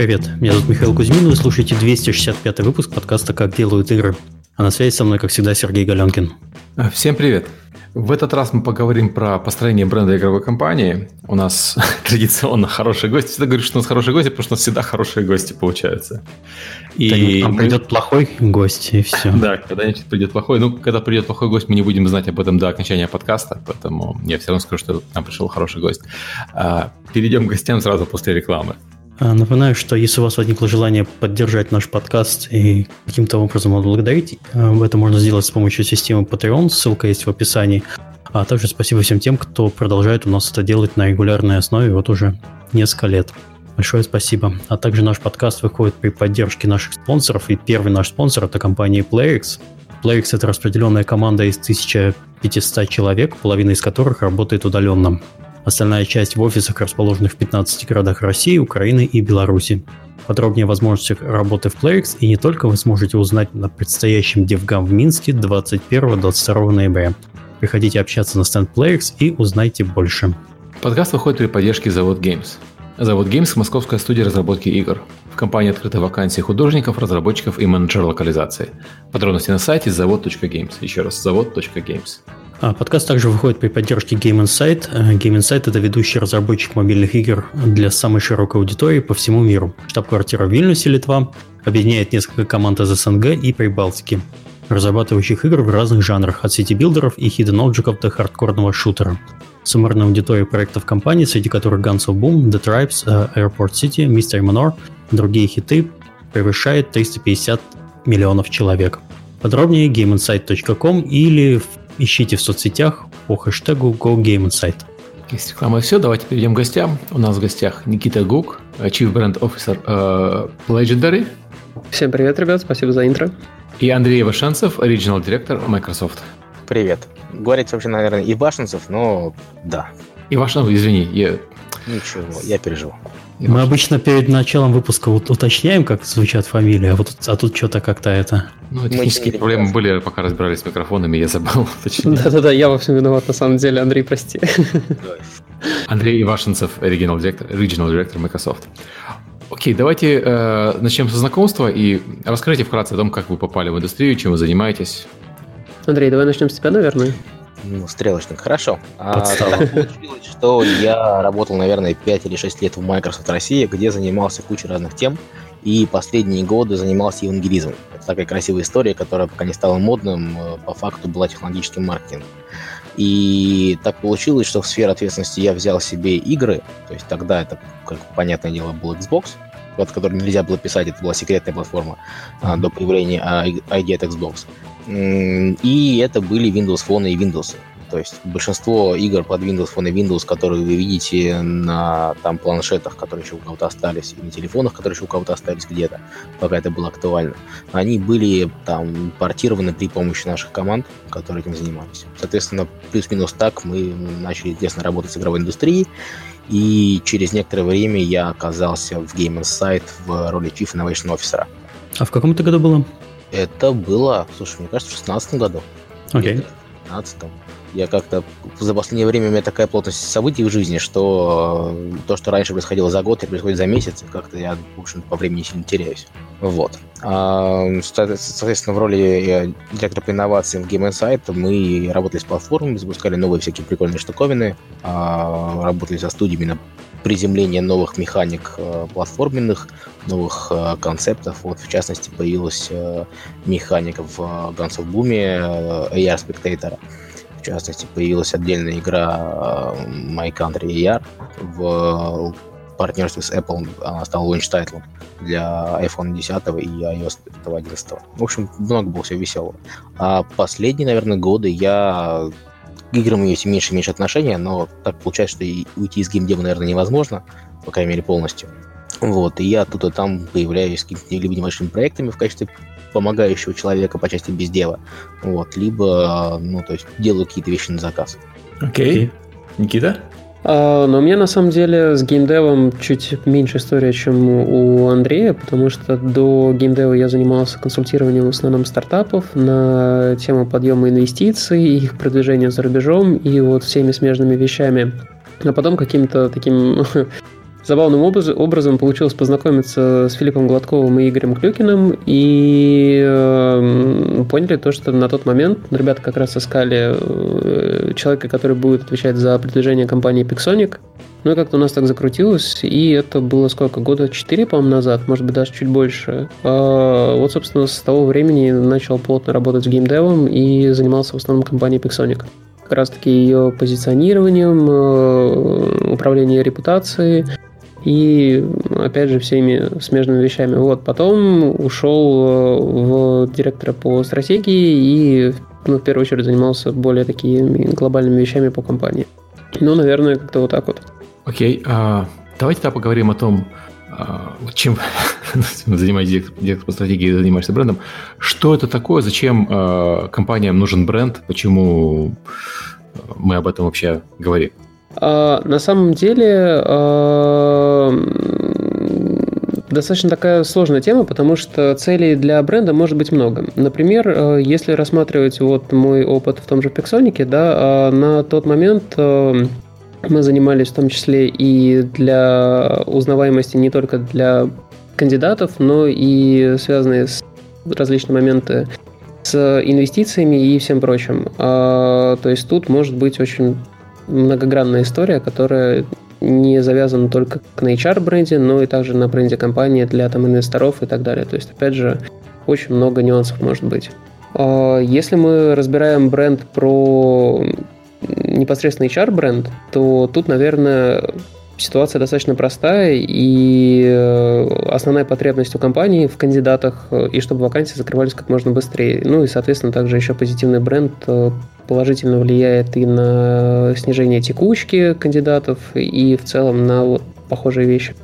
Привет, меня зовут Михаил Кузьмин, вы слушаете 265 выпуск подкаста «Как делают игры». А на связи со мной, как всегда, Сергей Галенкин. Всем привет. В этот раз мы поговорим про построение бренда игровой компании. У нас традиционно хорошие гости. Всегда говорю, что у нас хорошие гости, потому что у нас всегда хорошие гости получаются. И там придет плохой гость, и все. Да, когда-нибудь придет плохой. Ну, когда придет плохой гость, мы не будем знать об этом до окончания подкаста, поэтому я все равно скажу, что нам пришел хороший гость. А, перейдем к гостям сразу после рекламы. А, напоминаю, что если у вас возникло желание поддержать наш подкаст и каким-то образом отблагодарить, а, это можно сделать с помощью системы Patreon, ссылка есть в описании. А также спасибо всем тем, кто продолжает у нас это делать на регулярной основе вот уже несколько лет. Большое спасибо. А также наш подкаст выходит при поддержке наших спонсоров, и первый наш спонсор – это компания PlayX. PlayX – это распределенная команда из 1500 человек, половина из которых работает удаленно. Остальная часть в офисах, расположенных в 15 городах России, Украины и Беларуси. Подробнее о возможностях работы в PlayX и не только вы сможете узнать на предстоящем DevGam в Минске 21-22 ноября. Приходите общаться на стенд PlayX и узнайте больше. Подкаст выходит при поддержке Завод Games. Завод Games – московская студия разработки игр. В компании открыты вакансии художников, разработчиков и менеджер локализации. Подробности на сайте завод.games. Еще раз, завод.games. А, подкаст также выходит при поддержке Game Insight. Э, Game Insight – это ведущий разработчик мобильных игр для самой широкой аудитории по всему миру. Штаб-квартира в Вильнюсе, Литва, объединяет несколько команд из СНГ и Прибалтики, разрабатывающих игр в разных жанрах, от city-builder ов и hidden objects до хардкорного шутера. Суммарная аудитория проектов компании, среди которых Guns of Boom, The Tribes, э, Airport City, Mystery Manor другие хиты, превышает 350 миллионов человек. Подробнее gameinsight.com или в ищите в соцсетях по хэштегу GoGameInsight. Есть реклама все, давайте перейдем к гостям. У нас в гостях Никита Гук, Chief Brand Officer uh, Legendary. Всем привет, ребят, спасибо за интро. И Андрей Вашенцев, Original Director Microsoft. Привет. Говорить вообще, наверное, и Вашенцев, но да. И Вашенцев, извини, я... Ничего, я пережил. Мы обычно перед началом выпуска уточняем, как звучат фамилии, а, вот, а тут что-то как-то это... Ну, технические проблемы просто. были, пока разбирались с микрофонами, я забыл. Да-да-да, я во всем виноват на самом деле, Андрей, прости. Андрей Ивашенцев, Original Director, Regional Director Microsoft. Окей, давайте э, начнем со знакомства и расскажите вкратце о том, как вы попали в индустрию, чем вы занимаетесь. Андрей, давай начнем с тебя, наверное. Ну, стрелочник, хорошо. А, получилось, что я работал, наверное, 5 или 6 лет в Microsoft России, где занимался кучей разных тем, и последние годы занимался евангелизмом. Это такая красивая история, которая пока не стала модным, э, по факту была технологическим маркетингом. И так получилось, что в сферу ответственности я взял себе игры, то есть тогда это, как понятное дело, был Xbox, под который нельзя было писать, это была секретная платформа а, до появления ID от Xbox. И это были Windows Phone и Windows. То есть большинство игр под Windows Phone и Windows, которые вы видите на там, планшетах, которые еще у кого-то остались, и на телефонах, которые еще у кого-то остались где-то, пока это было актуально, они были там портированы при помощи наших команд, которые этим занимались. Соответственно, плюс-минус так мы начали тесно работать с игровой индустрией, и через некоторое время я оказался в Game Insight в роли Chief Innovation Officer. А в каком это году было? Это было, слушай, мне кажется, в 16 году. Окей. Okay. В 15 я как-то за последнее время у меня такая плотность событий в жизни, что то, что раньше происходило за год, и происходит за месяц, как-то я, в общем по времени сильно теряюсь. Вот. А, соответственно, в роли директора по инновациям в Game Insight мы работали с платформами, запускали новые всякие прикольные штуковины, а, работали со студиями на приземление новых механик э, платформенных, новых концептов. Вот, в частности, появилась механика в Guns of Boom AR Spectator. В частности, появилась отдельная игра э, My Country AR в партнерстве с Apple. Она стала launch title ом для iPhone 10 и iOS 11. В общем, много было всего веселого. А последние, наверное, годы я к играм все меньше и меньше отношения, но так получается, что и уйти из геймдева, наверное, невозможно, по крайней мере, полностью. Вот, и я тут и там появляюсь с какими-то небольшими проектами в качестве помогающего человека по части без дела. Вот, либо, ну, то есть, делаю какие-то вещи на заказ. Окей. Okay. Никита? А, но у меня на самом деле с геймдевом чуть меньше история, чем у Андрея, потому что до геймдева я занимался консультированием в основном стартапов на тему подъема инвестиций, их продвижения за рубежом и вот всеми смежными вещами. А потом каким-то таким забавным образом получилось познакомиться с Филиппом Гладковым и Игорем Клюкиным и э, поняли то, что на тот момент ребята как раз искали э, человека, который будет отвечать за продвижение компании Pixonic. Ну и как-то у нас так закрутилось, и это было сколько, года 4, по-моему, назад, может быть, даже чуть больше. А, вот, собственно, с того времени начал плотно работать с геймдевом и занимался в основном компанией Pixonic как раз-таки ее позиционированием, э, управлением репутацией и, опять же, всеми смежными вещами. Вот, потом ушел э, в директора по стратегии и, ну, в первую очередь, занимался более такими глобальными вещами по компании. Ну, наверное, как-то вот так вот. Окей, okay, а, давайте тогда поговорим о том, а, чем занимаетесь директор по стратегии, занимаешься брендом. Что это такое? Зачем а, компаниям нужен бренд? Почему мы об этом вообще говорим? А, на самом деле достаточно такая сложная тема, потому что целей для бренда может быть много. Например, если рассматривать вот мой опыт в том же Pixonic, да, на тот момент мы занимались в том числе и для узнаваемости не только для кандидатов, но и связанные с различные моменты с инвестициями и всем прочим. А, то есть тут может быть очень многогранная история, которая не завязана только на HR-бренде, но и также на бренде компании для там, инвесторов и так далее. То есть, опять же, очень много нюансов может быть. А, если мы разбираем бренд про непосредственно HR-бренд, то тут, наверное, ситуация достаточно простая, и э, основная потребность у компании в кандидатах, э, и чтобы вакансии закрывались как можно быстрее. Ну и, соответственно, также еще позитивный бренд э, положительно влияет и на снижение текучки кандидатов, и в целом на вот похожие вещи.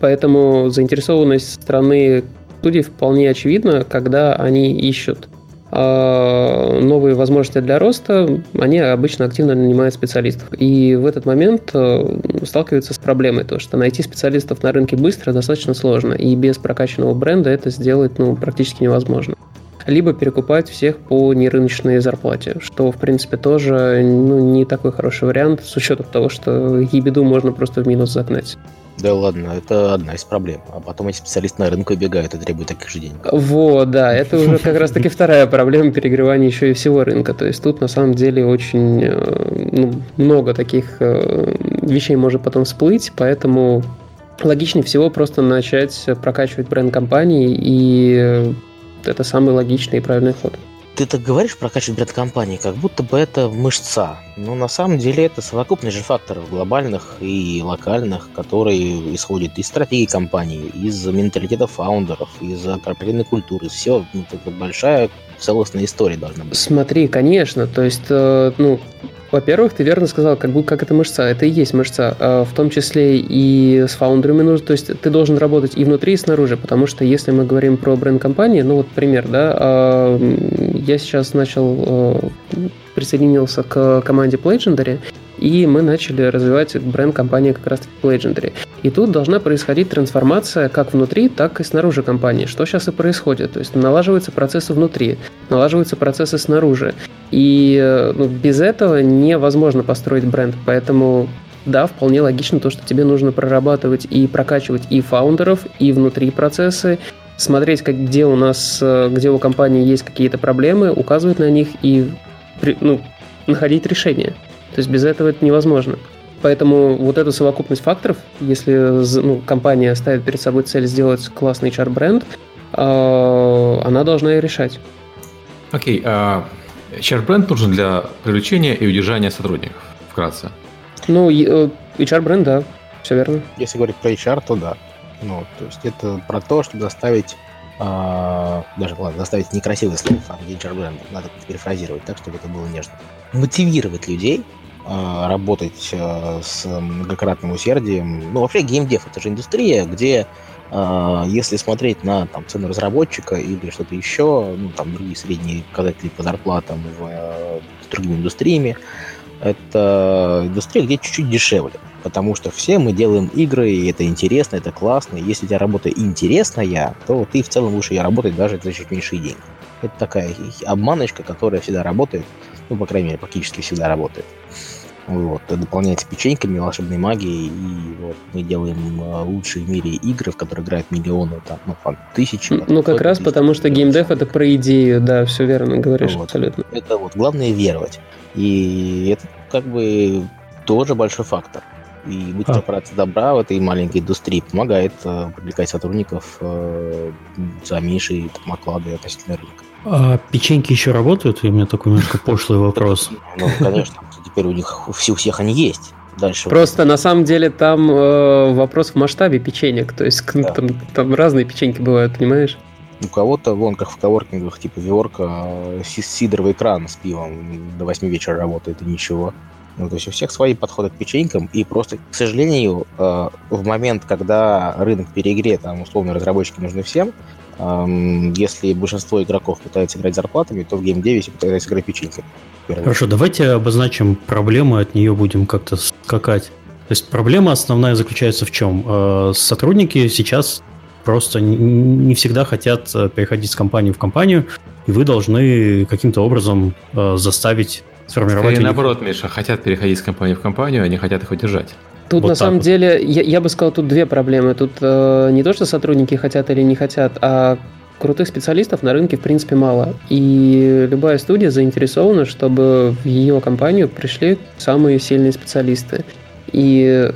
Поэтому заинтересованность страны студий вполне очевидна, когда они ищут новые возможности для роста, они обычно активно нанимают специалистов. И в этот момент э, сталкиваются с проблемой, то, что найти специалистов на рынке быстро достаточно сложно, и без прокачанного бренда это сделать ну, практически невозможно либо перекупать всех по нерыночной зарплате, что, в принципе, тоже ну, не такой хороший вариант, с учетом того, что ебеду можно просто в минус загнать. Да ладно, это одна из проблем. А потом эти специалисты на рынок убегают и требуют таких же денег. Вот, да, это уже как раз таки вторая проблема перегревания еще и всего рынка. То есть тут на самом деле очень э, ну, много таких э, вещей может потом всплыть, поэтому логичнее всего просто начать прокачивать бренд компании, и это самый логичный и правильный ход ты так говоришь прокачивать бренд-компании, как будто бы это мышца. Но на самом деле это совокупность же факторов глобальных и локальных, которые исходят из стратегии компании, из менталитета фаундеров, из корпоративной культуры. Все, ну, это большая целостная история должна быть. Смотри, конечно, то есть, э, ну, во-первых, ты верно сказал, как, бы, как это мышца. Это и есть мышца. А в том числе и с фаундерами нужно. То есть ты должен работать и внутри, и снаружи. Потому что если мы говорим про бренд-компании, ну вот пример, да, а, я сейчас начал а, присоединился к команде Legendary, и мы начали развивать бренд компании как раз Legendary. И тут должна происходить трансформация как внутри, так и снаружи компании, что сейчас и происходит. То есть налаживаются процессы внутри, налаживаются процессы снаружи. И э, ну, без этого невозможно построить бренд. Поэтому да, вполне логично то, что тебе нужно прорабатывать и прокачивать и фаундеров, и внутри процессы, смотреть, как, где у нас, э, где у компании есть какие-то проблемы, указывать на них и ну, находить решение. То есть без этого это невозможно. Поэтому вот эту совокупность факторов, если ну, компания ставит перед собой цель сделать классный HR-бренд, э, она должна и решать. Окей, okay, uh, HR-бренд нужен для привлечения и удержания сотрудников, вкратце. Ну, э, HR-бренд, да, все верно. Если говорить про HR, то да. Ну, то есть это про то, чтобы заставить а, даже, ладно, заставить некрасивое слово, а HR-бренд, надо перефразировать так, чтобы это было нежно. Мотивировать людей а, работать а, с многократным усердием. Ну, вообще, геймдев — это же индустрия, где а, если смотреть на там, цену разработчика или что-то еще, ну, там другие средние показатели по зарплатам в, с другими индустриями, это индустрия, где чуть-чуть дешевле. Потому что все мы делаем игры, и это интересно, это классно. Если у тебя работа интересная, то ты в целом будешь ее работать даже за чуть меньшие деньги. Это такая обманочка, которая всегда работает. Ну, по крайней мере, практически всегда работает. Вот, это дополняется печеньками, волшебной магией, и вот мы делаем а, лучшие в мире игры, в которые играют миллионы, там, ну, там, тысячи. Ну, как раз тысяч, потому что геймдев это про идею, да, все верно говоришь, вот. абсолютно. Это вот главное веровать. И это как бы тоже большой фактор. И быть а. корпорацией добра в этой маленькой индустрии помогает э, привлекать сотрудников э, за меньшие там, оклады относительно рынка. А печеньки еще работают? И у меня такой немножко пошлый вопрос. Ну, конечно, теперь у них у всех они есть. Дальше. Просто на самом деле там э, вопрос в масштабе печенек. То есть да. там, там разные печеньки бывают, понимаешь? У кого-то, вон, как в коворкингах, типа Виорка, сидоровый экран с пивом до 8 вечера работает, и ничего. Ну, то есть у всех свои подходы к печенькам, и просто, к сожалению, э, в момент, когда рынок перегрет, там, условно, разработчики нужны всем, э, если большинство игроков пытаются играть зарплатами, то в геймдеве все пытаются играть печеньками. Хорошо, давайте обозначим проблему, от нее будем как-то скакать. То есть проблема основная заключается в чем? Э, сотрудники сейчас просто не всегда хотят э, переходить с компании в компанию, и вы должны каким-то образом э, заставить сформировать... Скорее наоборот, Миша, хотят переходить с компании в компанию, они хотят их удержать. Тут вот на самом вот. деле, я, я бы сказал, тут две проблемы. Тут э, не то, что сотрудники хотят или не хотят, а крутых специалистов на рынке в принципе мало. И любая студия заинтересована, чтобы в ее компанию пришли самые сильные специалисты. И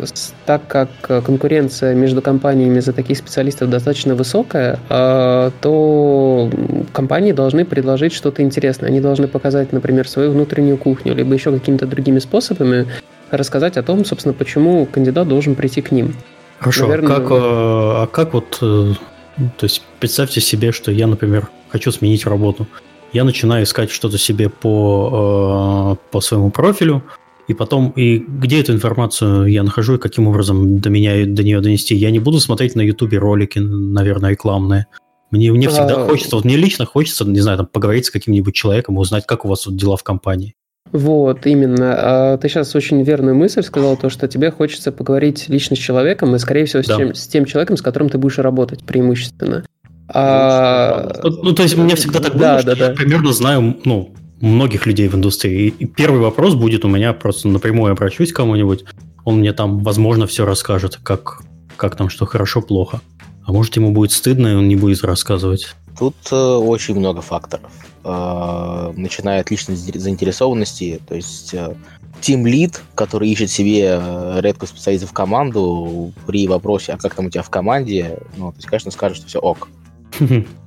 так как конкуренция между компаниями за таких специалистов достаточно высокая, а, то компании должны предложить что-то интересное. Они должны показать, например, свою внутреннюю кухню, либо еще какими-то другими способами рассказать о том, собственно, почему кандидат должен прийти к ним. Хорошо, а Наверное... а, как, а как вот, э, то есть представьте себе, что я, например, хочу сменить работу. Я начинаю искать что-то себе по, э, по своему профилю, и потом, и где эту информацию я нахожу, и каким образом до меня до нее донести. Я не буду смотреть на Ютубе ролики, наверное, рекламные. Мне, мне всегда хочется, вот мне лично хочется, не знаю, там, поговорить с каким-нибудь человеком и узнать, как у вас вот дела в компании. Вот, именно. А ты сейчас очень верную мысль сказал, то, что тебе хочется поговорить лично с человеком, и, скорее всего, с, да. тем, с тем человеком, с которым ты будешь работать преимущественно. А... Ну, ну, то есть, мне всегда так было, да, что да, я да. примерно знаю, ну, многих людей в индустрии. И первый вопрос будет у меня, просто напрямую обращусь к кому-нибудь, он мне там, возможно, все расскажет, как, как там, что хорошо, плохо. А может, ему будет стыдно, и он не будет рассказывать. Тут э, очень много факторов. Э, начиная от личной заинтересованности, то есть э, Team Lead, который ищет себе э, редкую специалиста в команду, при вопросе, а как там у тебя в команде, ну, то есть, конечно, скажет, что все ок.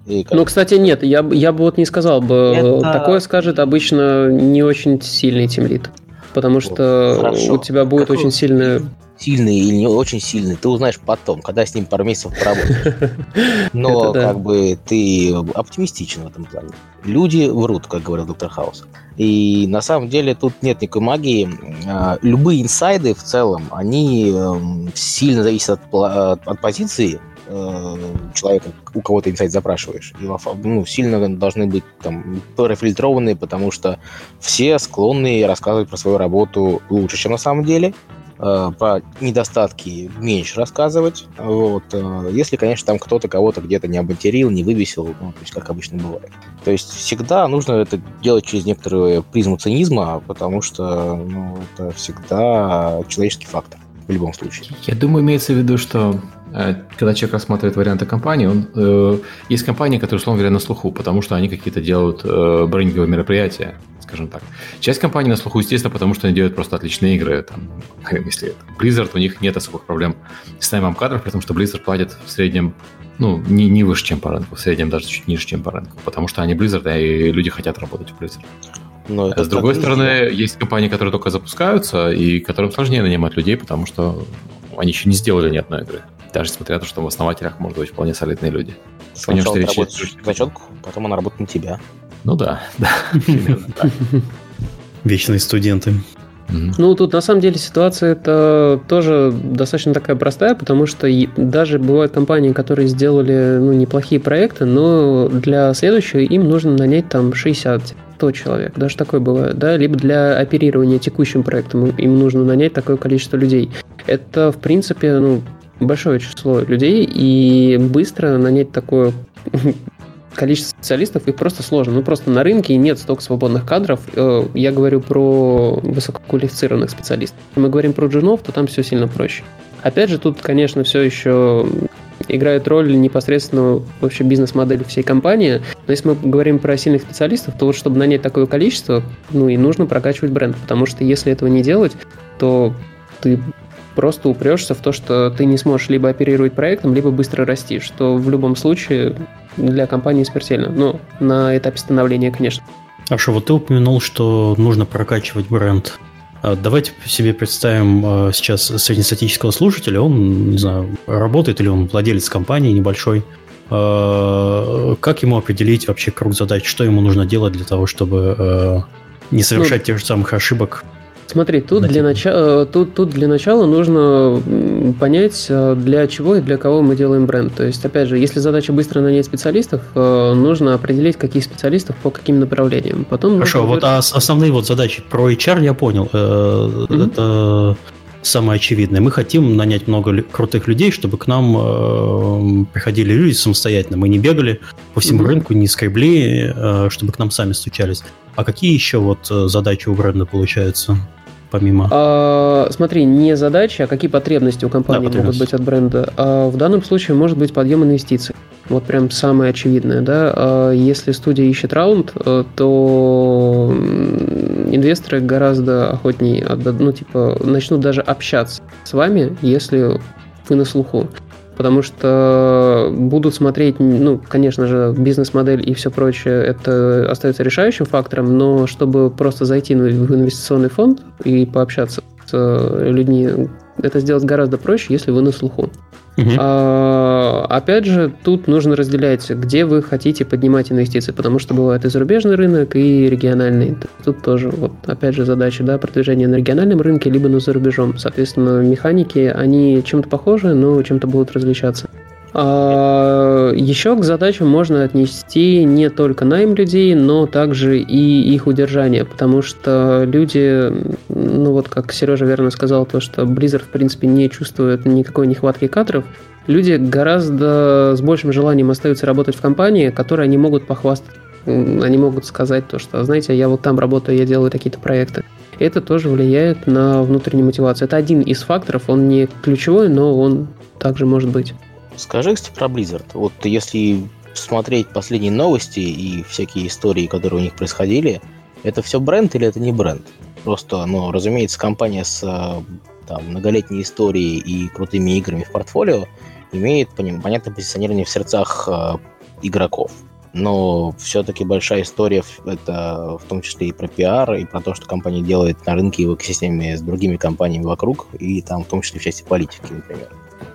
Ну, кстати, нет, я, я бы вот не сказал бы. Это... Такое скажет обычно не очень сильный тимлит. Потому что Хорошо. у тебя будет Какой очень сильная... Сильный или не очень сильный, ты узнаешь потом, когда с ним пару месяцев поработаешь. Но как бы ты оптимистичен в этом плане. Люди врут, как говорил доктор Хаус. И на самом деле тут нет никакой магии. А, любые инсайды в целом, они эм, сильно зависят от, от позиции э, человека, у кого ты инсайт запрашиваешь. И ну, сильно должны быть там профильтрованные, потому что все склонны рассказывать про свою работу лучше, чем на самом деле. Э, про недостатки меньше рассказывать. Вот. Э, если, конечно, там кто-то кого-то где-то не обматерил, не вывесил, ну, то есть как обычно бывает. То есть всегда нужно это делать через некоторую призму цинизма, потому что ну, это всегда человеческий фактор в любом случае. Я думаю, имеется в виду, что э, когда человек рассматривает варианты компании, он, э, есть компании, которые, условно говоря, на слуху, потому что они какие-то делают э, брендинговые мероприятия, скажем так. Часть компаний на слуху, естественно, потому что они делают просто отличные игры. Там, если Blizzard, у них нет особых проблем с наймом кадров, потому что Blizzard платит в среднем ну, не, не выше, чем по рынку, в среднем даже чуть ниже, чем по рынку, потому что они Blizzard, и люди хотят работать в Blizzard. Но это С другой стороны, есть компании, которые только запускаются, и которым сложнее нанимать людей, потому что они еще не сделали ни одной игры. Даже несмотря на то, что в основателях могут быть вполне солидные люди. Сначала ты работаешь зачетку, потом она работает на тебя. Ну да, да, Вечные студенты. Ну, тут на самом деле ситуация это тоже достаточно такая простая, потому что даже бывают компании, которые сделали ну, неплохие проекты, но для следующего им нужно нанять там 60 100 человек, даже такое бывает, да, либо для оперирования текущим проектом им нужно нанять такое количество людей. Это, в принципе, ну, большое число людей, и быстро нанять такое количество специалистов, их просто сложно. Ну, просто на рынке нет столько свободных кадров. Э, я говорю про высококвалифицированных специалистов. Если мы говорим про джунов, то там все сильно проще. Опять же, тут, конечно, все еще играет роль непосредственно вообще бизнес-модели всей компании. Но если мы говорим про сильных специалистов, то вот чтобы нанять такое количество, ну и нужно прокачивать бренд, потому что если этого не делать, то ты просто упрешься в то, что ты не сможешь либо оперировать проектом, либо быстро расти, что в любом случае для компании смертельно. Но на этапе становления, конечно. Хорошо, вот ты упомянул, что нужно прокачивать бренд. А давайте себе представим а, сейчас среднестатического слушателя. Он, не знаю, работает или он владелец компании небольшой. А, как ему определить вообще круг задач? Что ему нужно делать для того, чтобы не совершать ну, тех же самых ошибок Смотри, тут для, начала, э, тут, тут для начала нужно понять, э, для чего и для кого мы делаем бренд. То есть, опять же, если задача быстро нанять специалистов, э, нужно определить, каких специалистов по каким направлениям. Потом Хорошо, вот а основные вот задачи про HR я понял. Mm-hmm. Это самое очевидное. Мы хотим нанять много крутых людей, чтобы к нам э, приходили люди самостоятельно. Мы не бегали по всему mm-hmm. рынку, не скребли, э, чтобы к нам сами стучались. А какие еще вот задачи у бренда получаются? Помимо? А, смотри, не задачи, а какие потребности у компании да, могут быть от бренда. А в данном случае может быть подъем инвестиций. Вот прям самое очевидное, да. А если студия ищет раунд, э, то инвесторы гораздо охотнее, ну, типа, начнут даже общаться с вами, если вы на слуху потому что будут смотреть, ну, конечно же, бизнес-модель и все прочее, это остается решающим фактором, но чтобы просто зайти в инвестиционный фонд и пообщаться с людьми, это сделать гораздо проще, если вы на слуху. Угу. А, опять же, тут нужно разделять, где вы хотите поднимать инвестиции, потому что бывает и зарубежный рынок, и региональный. Тут тоже, вот, опять же, задача, да, продвижения на региональном рынке, либо на зарубежом. Соответственно, механики, они чем-то похожи, но чем-то будут различаться. А еще к задачам можно отнести не только найм людей, но также и их удержание, потому что люди, ну вот как Сережа верно сказал, то, что Blizzard в принципе не чувствует никакой нехватки кадров, люди гораздо с большим желанием остаются работать в компании, которой они могут похвастать. Они могут сказать то, что, знаете, я вот там работаю, я делаю такие-то проекты. Это тоже влияет на внутреннюю мотивацию. Это один из факторов, он не ключевой, но он также может быть. Скажи, кстати, про Blizzard. Вот если смотреть последние новости и всякие истории, которые у них происходили, это все бренд или это не бренд? Просто, ну, разумеется, компания с там, многолетней историей и крутыми играми в портфолио имеет понятное позиционирование в сердцах э, игроков. Но все-таки большая история это в том числе и про пиар, и про то, что компания делает на рынке и в экосистеме с другими компаниями вокруг, и там в том числе в части политики, например.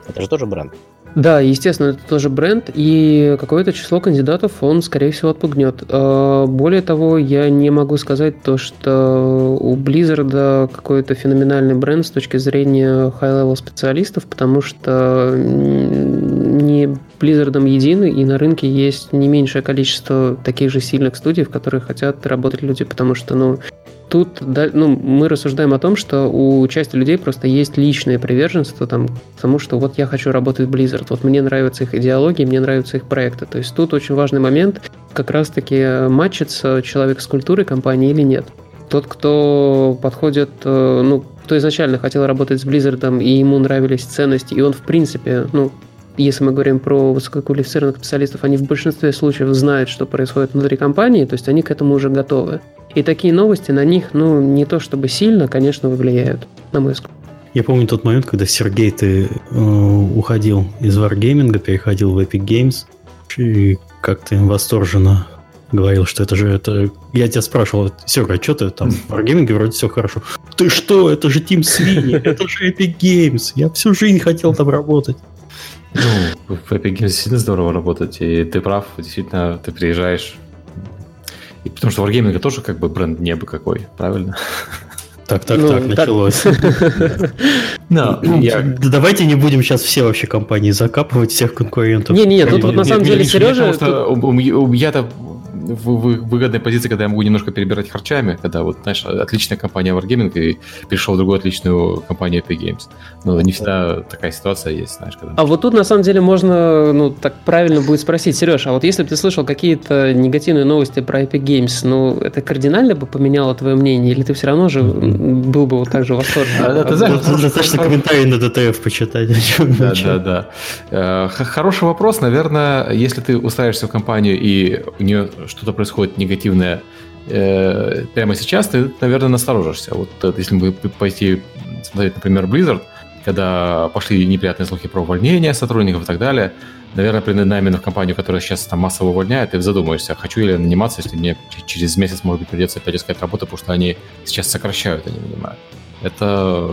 Это же тоже бренд. Да, естественно, это тоже бренд, и какое-то число кандидатов он, скорее всего, отпугнет. А, более того, я не могу сказать то, что у Blizzard какой-то феноменальный бренд с точки зрения high-level специалистов, потому что не Blizzard едины, и на рынке есть не меньшее количество таких же сильных студий, в которых хотят работать люди, потому что, ну, тут ну, мы рассуждаем о том, что у части людей просто есть личное приверженство там, к тому, что вот я хочу работать в Blizzard, вот мне нравятся их идеологии, мне нравятся их проекты. То есть тут очень важный момент, как раз-таки матчится человек с культурой компании или нет. Тот, кто подходит, э, ну, кто изначально хотел работать с Blizzard, и ему нравились ценности, и он, в принципе, ну, если мы говорим про высококвалифицированных специалистов, они в большинстве случаев знают, что происходит внутри компании, то есть они к этому уже готовы. И такие новости на них, ну, не то чтобы сильно, конечно, влияют, на мой взгляд. Я помню тот момент, когда Сергей, ты э, уходил из Wargaming, переходил в Epic Games, и как ты восторженно говорил, что это же это... Я тебя спрашивал, Серега, а что ты там в Wargaming вроде все хорошо. Ты что, это же Team Sweeney, это же Epic Games, я всю жизнь хотел там работать. Ну, в Epic Games действительно здорово работать, и ты прав, действительно, ты приезжаешь и потому что Wargaming тоже как бы бренд небо какой, правильно? Так, так, ну, так, началось. Ну. Давайте не будем сейчас все вообще компании закапывать, всех конкурентов. Не-не, тут вот на самом деле Сережа... Я-то в, в выгодной позиции, когда я могу немножко перебирать харчами, когда вот, знаешь, отличная компания Wargaming и перешел в другую отличную компанию Epic Games. Но не всегда такая ситуация есть, знаешь. Когда... А вот тут на самом деле можно, ну, так правильно будет спросить, Сереж, а вот если бы ты слышал какие-то негативные новости про Epic Games, ну, это кардинально бы поменяло твое мнение, или ты все равно же был бы вот так же восторжен? А, ты знаешь, достаточно комментарий на ДТФ почитать. Да, да, да. Э, хороший вопрос, наверное, если ты устраиваешься в компанию и у нее что-то происходит негативное э, прямо сейчас, ты, наверное, насторожишься. Вот э, если бы пойти смотреть, например, Blizzard, когда пошли неприятные слухи про увольнение сотрудников и так далее, наверное, при найме в компанию, которая сейчас там массово увольняет, ты задумаешься, хочу ли я наниматься, если мне через месяц, может быть, придется опять искать работу, потому что они сейчас сокращают, не нанимают. Это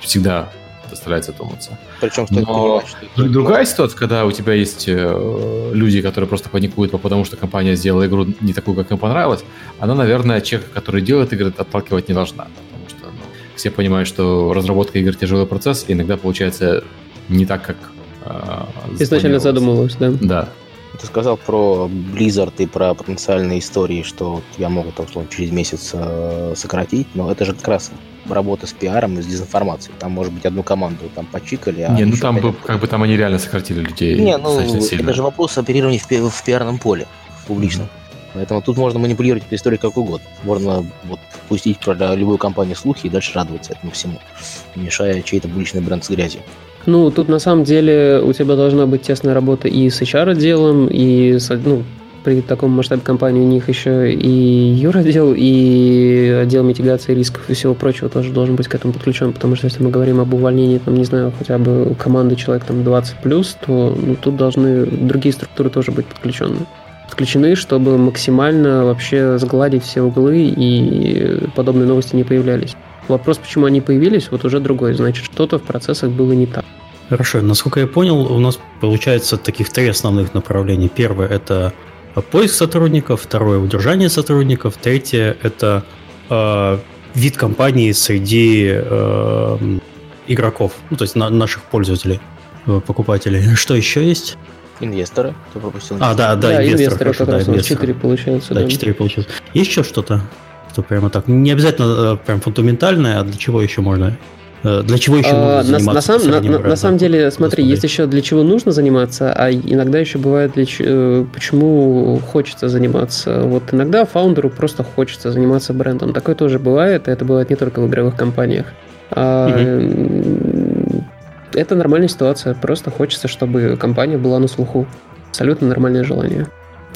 всегда заставляет задуматься. Причем стоит Но понимать, другая ситуация, когда у тебя есть э, люди, которые просто паникуют, потому что компания сделала игру не такую, как им понравилось, она, наверное, человека, который делает игры, отталкивать не должна. Потому что ну, все понимают, что разработка игр тяжелый процесс, и иногда получается не так, как э, изначально задумывалось, да? Да. Ты сказал про Blizzard и про потенциальные истории, что тебя могут, условно, через месяц э, сократить, но это же как раз работа с пиаром и с дезинформацией. Там, может быть, одну команду там почикали. А не, ну там бы, как бы там они реально сократили людей. Не, ну это же вопрос оперирования в, пи- в пиарном поле, в публичном. Mm-hmm. Поэтому тут можно манипулировать этой историей как угодно. Можно вот пустить про любую компанию слухи и дальше радоваться этому всему, мешая чей-то публичный бренд с грязью. Ну, тут на самом деле у тебя должна быть тесная работа и с HR-отделом, и с, ну, при таком масштабе компании у них еще и юротдел, и отдел митигации рисков и всего прочего тоже должен быть к этому подключен, потому что если мы говорим об увольнении, там, не знаю, хотя бы команды человек там 20 плюс, то ну, тут должны другие структуры тоже быть подключены подключены, чтобы максимально вообще сгладить все углы и подобные новости не появлялись. Вопрос, почему они появились, вот уже другой. Значит, что-то в процессах было не так. Хорошо, насколько я понял, у нас получается таких три основных направления. Первое – это поиск сотрудников, второе – удержание сотрудников, третье – это э, вид компании среди э, игроков, ну, то есть на, наших пользователей, э, покупателей. Что еще есть? Инвесторы. Кто пропустил? А, да, да, да инвесторы, инвесторы хорошо, как да, раз инвесторы. 4 получается. Да, да, 4 получается. Есть еще что-то? Что прямо так? Не обязательно э, прям фундаментальное, а для чего еще можно Э, для чего еще а, нужно на, на, сам, на, на, на самом деле, смотри, есть еще для чего нужно заниматься, а иногда еще бывает, для, э, почему хочется заниматься. Вот иногда фаундеру просто хочется заниматься брендом. Такое тоже бывает, и это бывает не только в игровых компаниях. А, угу. Это нормальная ситуация, просто хочется, чтобы компания была на слуху. Абсолютно нормальное желание.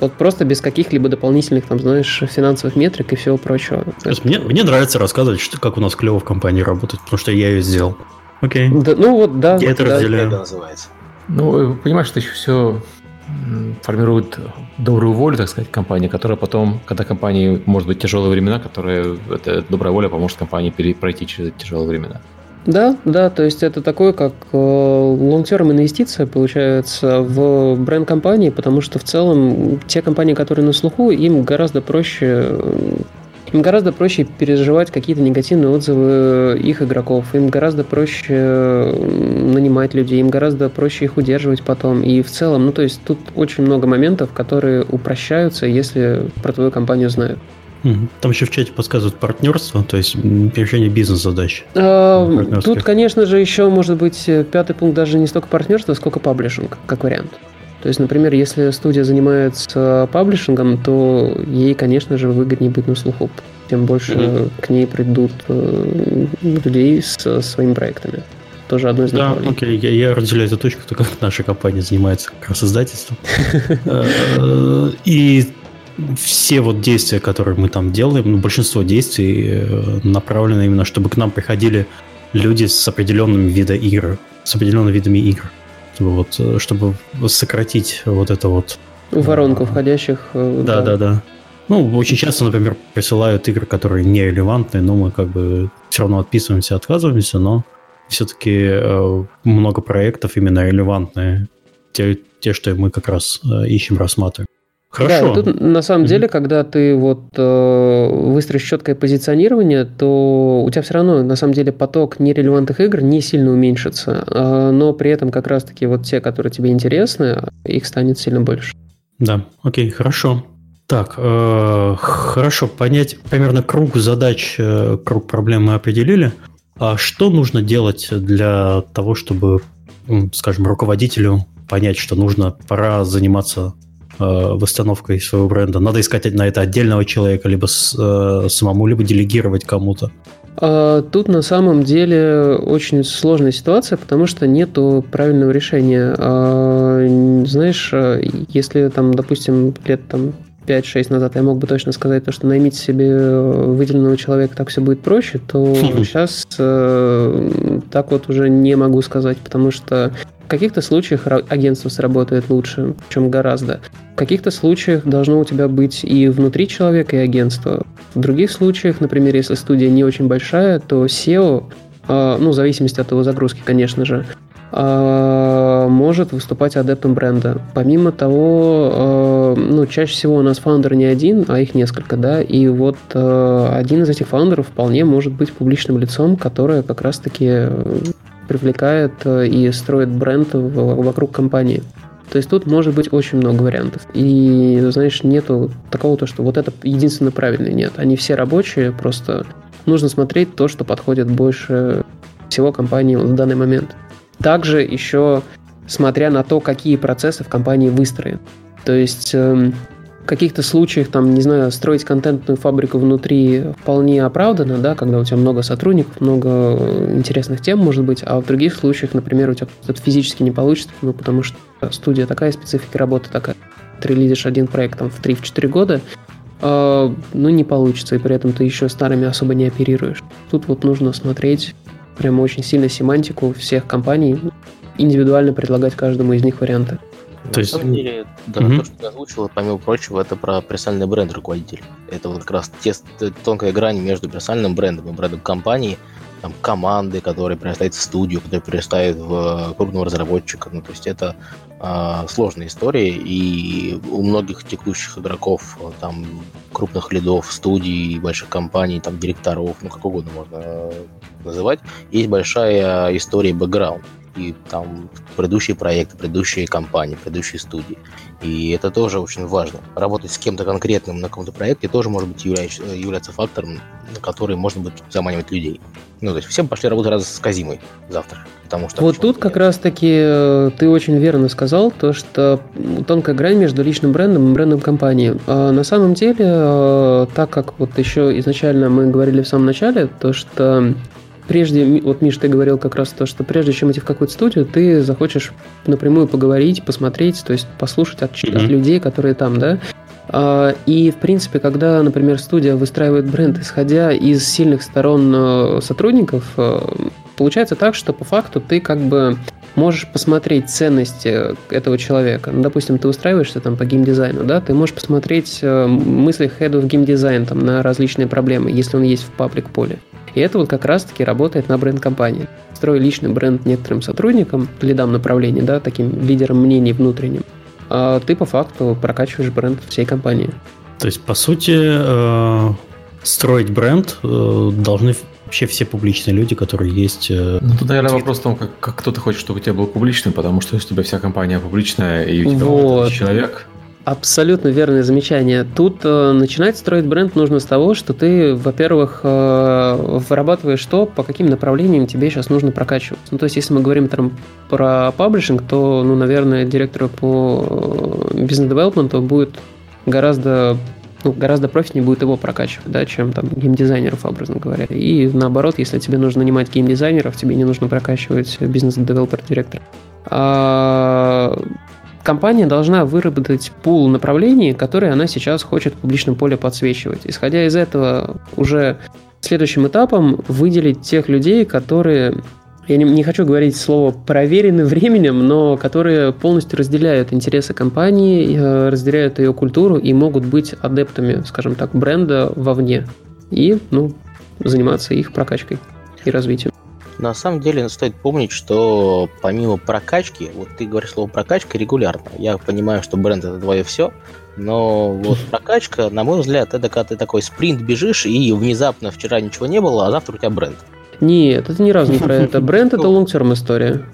Вот просто без каких-либо дополнительных, там, знаешь, финансовых метрик и всего прочего. Мне, мне нравится рассказывать, что, как у нас клево в компании работает, потому что я ее сделал. Окей. Да, ну вот, да. Я это да, разделяю. Это называется. Ну, понимаешь, что еще все формирует добрую волю, так сказать, компании, которая потом, когда компании, может быть, тяжелые времена, которые эта добрая воля поможет компании пройти через эти тяжелые времена. Да, да, то есть это такое, как э, long-term инвестиция, получается, в бренд-компании, потому что в целом те компании, которые на слуху, им гораздо проще им гораздо проще переживать какие-то негативные отзывы их игроков, им гораздо проще нанимать людей, им гораздо проще их удерживать потом. И в целом, ну то есть тут очень много моментов, которые упрощаются, если про твою компанию знают. Там еще в чате подсказывают партнерство, то есть решение бизнес-задач. А, тут, конечно же, еще может быть пятый пункт даже не столько партнерство, сколько паблишинг, как вариант. То есть, например, если студия занимается паблишингом, то ей, конечно же, выгоднее быть на слуху. Тем больше mm-hmm. к ней придут э, людей с своими проектами. Тоже одно из Да, окей, я, я разделяю эту точку, только наша компания занимается как раз издательством. Э, э, и все вот действия, которые мы там делаем, ну, большинство действий э, направлены именно, чтобы к нам приходили люди с определенными видами игр, с определенными видами игр, чтобы вот, э, чтобы сократить вот это вот воронку входящих. Э, да, да, да. Ну, очень часто, например, присылают игры, которые нерелевантны, но мы как бы все равно отписываемся, отказываемся, но все-таки э, много проектов именно релевантные, те, те, что мы как раз э, ищем, рассматриваем. Хорошо. Да, тут на самом mm-hmm. деле, когда ты вот э, выстроишь четкое позиционирование, то у тебя все равно на самом деле поток нерелевантных игр не сильно уменьшится, э, но при этом как раз-таки вот те, которые тебе интересны, их станет сильно больше. Да, окей, хорошо. Так, э, хорошо, понять примерно круг задач, э, круг проблем мы определили. А что нужно делать для того, чтобы, скажем, руководителю понять, что нужно, пора заниматься восстановкой своего бренда? Надо искать на это отдельного человека, либо с, э, самому, либо делегировать кому-то. А, тут на самом деле очень сложная ситуация, потому что нету правильного решения. А, знаешь, э, если там, допустим, лет там 5-6 назад я мог бы точно сказать, то, что наймите себе э, выделенного человека, так все будет проще, то сейчас э, так вот уже не могу сказать, потому что каких-то случаях агентство сработает лучше, чем гораздо. В каких-то случаях должно у тебя быть и внутри человека, и агентство. В других случаях, например, если студия не очень большая, то SEO, э, ну, в зависимости от его загрузки, конечно же, а, может выступать адептом бренда. Помимо того, а, ну, чаще всего у нас фаундер не один, а их несколько, да, и вот а, один из этих фаундеров вполне может быть публичным лицом, которое как раз-таки привлекает и строит бренд вокруг компании. То есть тут может быть очень много вариантов. И, знаешь, нету такого, то, что вот это единственно правильное. Нет, они все рабочие, просто нужно смотреть то, что подходит больше всего компании в данный момент. Также еще смотря на то, какие процессы в компании выстроены. То есть эм, в каких-то случаях, там, не знаю, строить контентную фабрику внутри вполне оправдано, да, когда у тебя много сотрудников, много э, интересных тем, может быть, а в других случаях, например, у тебя это физически не получится, ну, потому что студия такая, специфика работы такая. Ты лидишь один проект там в 3-4 года, э, ну, не получится, и при этом ты еще старыми особо не оперируешь. Тут вот нужно смотреть прям очень сильно семантику всех компаний, индивидуально предлагать каждому из них варианты. То есть... На самом деле, да, угу. то, что ты озвучил, помимо прочего, это про персональный бренд руководителя. Это вот как раз те, тонкая грань между персональным брендом и брендом компании, там, команды, которые перерастают в студию, которые перерастают в э, крупного разработчика. Ну, то есть это э, сложная история, и у многих текущих игроков, там, крупных лидов, студий, больших компаний, там, директоров, ну, как угодно можно э, называть, есть большая история бэкграунд и там предыдущие проекты, предыдущие компании, предыдущие студии. И это тоже очень важно. Работать с кем-то конкретным на каком-то проекте тоже может быть является, является фактором, на который можно будет заманивать людей. Ну, то есть все пошли работать раз с Казимой завтра. Потому что вот тут как раз-таки э, ты очень верно сказал, то, что тонкая грань между личным брендом и брендом компании. А на самом деле, э, так как вот еще изначально мы говорили в самом начале, то, что прежде, вот, Миш, ты говорил как раз то, что прежде чем идти в какую-то студию, ты захочешь напрямую поговорить, посмотреть, то есть послушать от, mm-hmm. от людей, которые там, да. А, и, в принципе, когда, например, студия выстраивает бренд, исходя из сильных сторон э, сотрудников, э, получается так, что по факту ты как бы можешь посмотреть ценности этого человека. Ну, допустим, ты устраиваешься там по геймдизайну, да, ты можешь посмотреть э, мысли of геймдизайн там на различные проблемы, если он есть в паблик поле. И это вот как раз-таки работает на бренд-компании. Строй личный бренд некоторым сотрудникам, лидам направления, да, таким лидерам мнений внутренним, а ты по факту прокачиваешь бренд всей компании. То есть, по сути, э, строить бренд э, должны вообще все публичные люди, которые есть. Э, ну, тут, наверное, вопрос в том, как, как кто-то хочет, чтобы у тебя был публичный, потому что если у тебя вся компания публичная, и у тебя вот. человек, Абсолютно верное замечание. Тут э, начинать строить бренд нужно с того, что ты, во-первых, э, вырабатываешь то, по каким направлениям тебе сейчас нужно прокачиваться. Ну, то есть, если мы говорим там про паблишинг, то, ну, наверное, директору по э, бизнес-девелопменту будет гораздо ну, гораздо профитнее будет его прокачивать, да, чем там геймдизайнеров, образно говоря. И наоборот, если тебе нужно нанимать геймдизайнеров, тебе не нужно прокачивать бизнес-девелопер-директора. А компания должна выработать пул направлений, которые она сейчас хочет в публичном поле подсвечивать. Исходя из этого, уже следующим этапом выделить тех людей, которые я не, не хочу говорить слово проверены временем, но которые полностью разделяют интересы компании, э, разделяют ее культуру и могут быть адептами, скажем так, бренда вовне. И, ну, заниматься их прокачкой и развитием. На самом деле стоит помнить, что помимо прокачки, вот ты говоришь слово прокачка регулярно. Я понимаю, что бренд это твое все, но вот прокачка, на мой взгляд, это когда ты такой спринт бежишь, и внезапно вчера ничего не было, а завтра у тебя бренд. Нет, это ни разу не про это. Бренд это long-term история.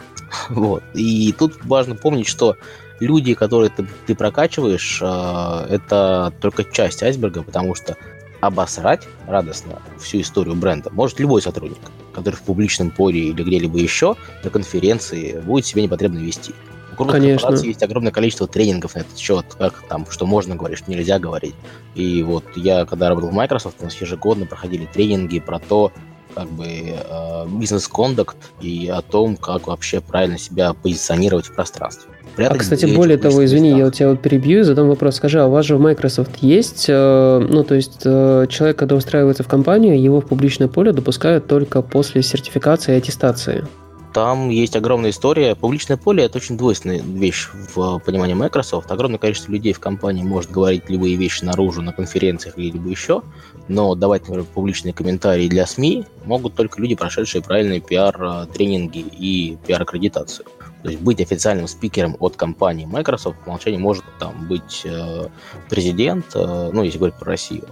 Вот. И тут важно помнить, что люди, которые ты, ты прокачиваешь, э, это только часть айсберга, потому что обосрать радостно всю историю бренда может любой сотрудник, который в публичном поле или где-либо еще на конференции будет себе непотребно вести. У крупных Конечно. корпораций есть огромное количество тренингов на этот счет, как там, что можно говорить, что нельзя говорить. И вот я, когда работал в Microsoft, у нас ежегодно проходили тренинги про то, как бы э, бизнес-кондукт и о том, как вообще правильно себя позиционировать в пространстве. А, Прятать кстати, более того, извини, я места. вот тебя вот перебью и задам вопрос. Скажи, а у вас же в Microsoft есть, э, ну, то есть э, человек, когда устраивается в компанию, его в публичное поле допускают только после сертификации и аттестации? Там есть огромная история. Публичное поле это очень двойственная вещь в понимании Microsoft. Огромное количество людей в компании может говорить любые вещи наружу на конференциях или либо еще, но давать, например, публичные комментарии для СМИ могут только люди, прошедшие правильные пиар-тренинги и пиар-аккредитацию. То есть быть официальным спикером от компании Microsoft по умолчанию может там быть э, президент, э, ну, если говорить про Россию,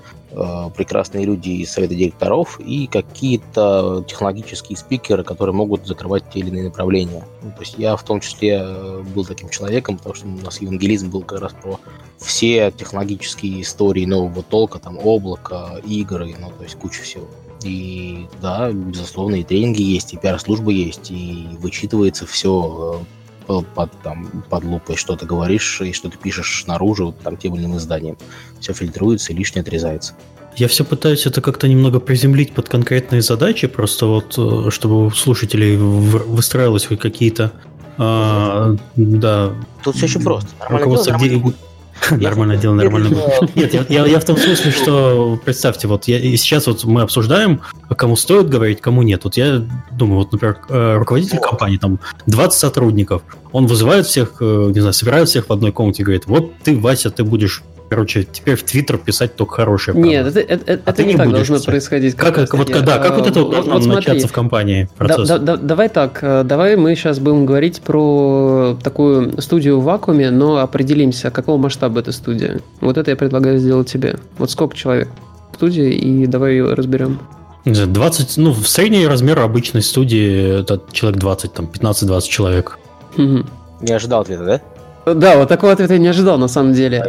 прекрасные люди из совета директоров и какие-то технологические спикеры, которые могут закрывать те или иные направления. Ну, то есть я в том числе э, был таким человеком, потому что у нас евангелизм был как раз про все технологические истории нового толка, там облако, игры, ну, то есть куча всего. И да, безусловно, и тренинги есть, и пиар-служба есть, и вычитывается все под, там, под лупой, что ты говоришь и что ты пишешь наружу, вот, там, тем или иным изданием. Все фильтруется и лишнее отрезается. Я все пытаюсь это как-то немного приземлить под конкретные задачи, просто вот, э, чтобы у слушателей выстраивалось хоть какие-то, а, да, Тут все очень просто. Нормально дело, нормально где- Нормальное дело, нормально. Нет, я, я- я в том смысле, что представьте, вот я, и сейчас вот мы обсуждаем, кому стоит говорить, кому нет. Вот я думаю, вот, например, э, руководитель компании, там 20 сотрудников, он вызывает всех, э, не знаю, собирает всех в одной комнате и говорит, вот ты, Вася, ты будешь, короче, теперь в Твиттер писать только хорошее. Нет, это, это, это А ты не не так будешь должно писать. происходить. как, как, вот когда, как вот это А, вот должно вот смотри, начаться в компании Да- процесс? да- да- давай так, э, давай мы сейчас будем говорить про такую студию в вакууме, но определимся, какого масштаба эта студия. Вот это я предлагаю сделать тебе. Вот сколько человек в студии, и давай ее разберем. Не знаю, 20, ну, в средний размер обычной студии это человек 20, там, 15-20 человек. Не ожидал ответа, да? Да, вот такого ответа я не ожидал, на самом деле.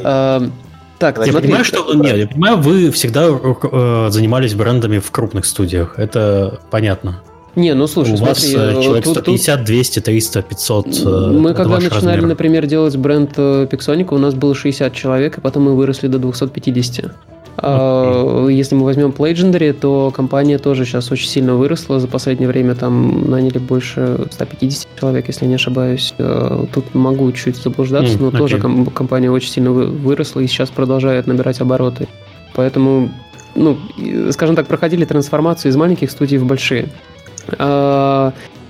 А, Так, Я смотри, понимаю, что нет, я понимаю, вы всегда э, занимались брендами в крупных студиях. Это понятно. Не, ну слушай, У вас смотри, э, э, человек тут- тут- 150, 200, 300, 500. э, Мы когда начинали, размер. например, делать бренд э, Pixonic, у нас было 60 человек, и потом мы выросли до 250. А, Если мы возьмем Legendary, то компания тоже сейчас очень сильно выросла. За последнее время там наняли больше 150 человек, если не ошибаюсь. Э, Тут могу чуть заблуждаться, М, но тоже окей. ком- компания очень сильно вы- выросла и сейчас продолжает набирать обороты. Поэтому, ну, скажем так, проходили трансформацию из маленьких студий в большие.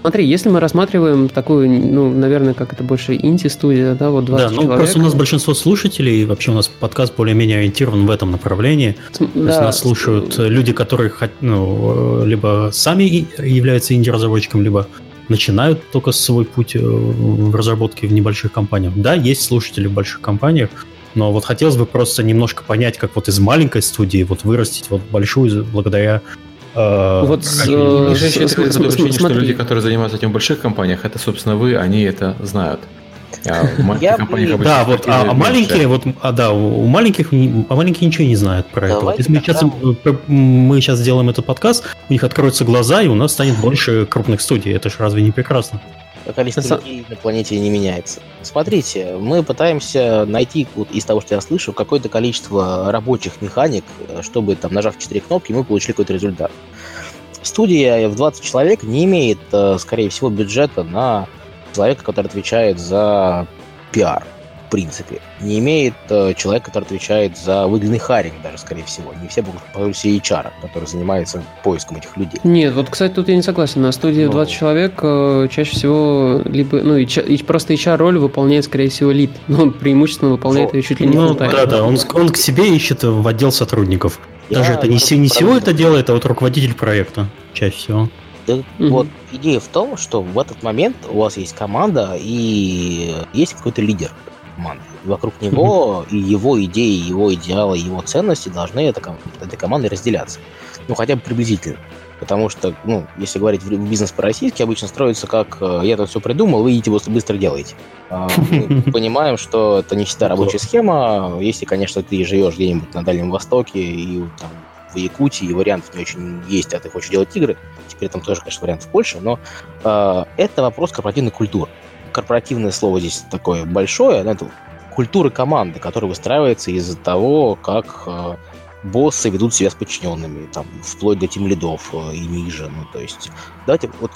Смотри, если мы рассматриваем такую, ну, наверное, как это больше инди-студия, да, вот 20 Да, ну человек. просто у нас большинство слушателей, вообще у нас подкаст более-менее ориентирован в этом направлении. См- То есть да, нас слушают люди, которые ну, либо сами являются инди-разработчиком, либо начинают только свой путь э, в разработке в небольших компаниях. Да, есть слушатели в больших компаниях, но вот хотелось бы просто немножко понять, как вот из маленькой студии вот вырастить вот большую благодаря Вот э, Мне кажется, это см- такое см- ощущение, что люди, которые занимаются этим в больших компаниях, это, собственно, вы, они это знают. А в маленьких Я компаниях бы- обычно Да, вот, а, а маленькие, вот, а да, у у маленьких, а маленькие ничего не знают про это. Вот Давайте Если мы сейчас, э, мы сейчас сделаем этот подкаст, у них откроются глаза, и у нас станет больше крупных студий. Это же разве не прекрасно? Количество людей на планете не меняется. Смотрите, мы пытаемся найти вот из того, что я слышу, какое-то количество рабочих механик, э, чтобы там, нажав 4 кнопки, мы получили какой-то результат. Студия в 20 человек не имеет, э, скорее всего, бюджета на человека, который отвечает за пиар, в принципе. Не имеет э, человека, который отвечает за выгодный харинг, даже, скорее всего. Не все могут позволить себе HR, который занимается поиском этих людей. Нет, вот, кстати, тут я не согласен. На студии Ну. 20 человек э, чаще всего либо, ну, и, ча- и просто HR-роль выполняет, скорее всего, лид. Ну, он преимущественно выполняет Вот. ее чуть ли не Ну, full-time. да, да, он, он к себе ищет в отдел сотрудников. Даже Я это не, не работу. это делает, а вот руководитель проекта чаще всего. Да, Мгм. Вот идея в том, что в этот момент у вас есть команда и есть какой-то лидер команды. И вокруг него и его идеи, его идеалы, его ценности должны этой командой разделяться. Ну, хотя бы приблизительно. Потому что, ну, если говорить в бизнес по-российски, обычно строится как э, «я тут все придумал, вы идите быстро делаете». А, мы понимаем, что это не всегда рабочая схема. Если, конечно, ты живешь где-нибудь на Дальнем Востоке и там, в Якутии, вариантов не очень есть, а ты хочешь делать игры, теперь там тоже, конечно, вариант в Польше, но э, это вопрос корпоративной культуры. Корпоративное слово здесь такое большое, это культуры команды, которая выстраивается из-за того, как э, боссы ведут себя с подчиненными, там, вплоть до тем лидов э, и ниже. Ну, то есть, давайте вот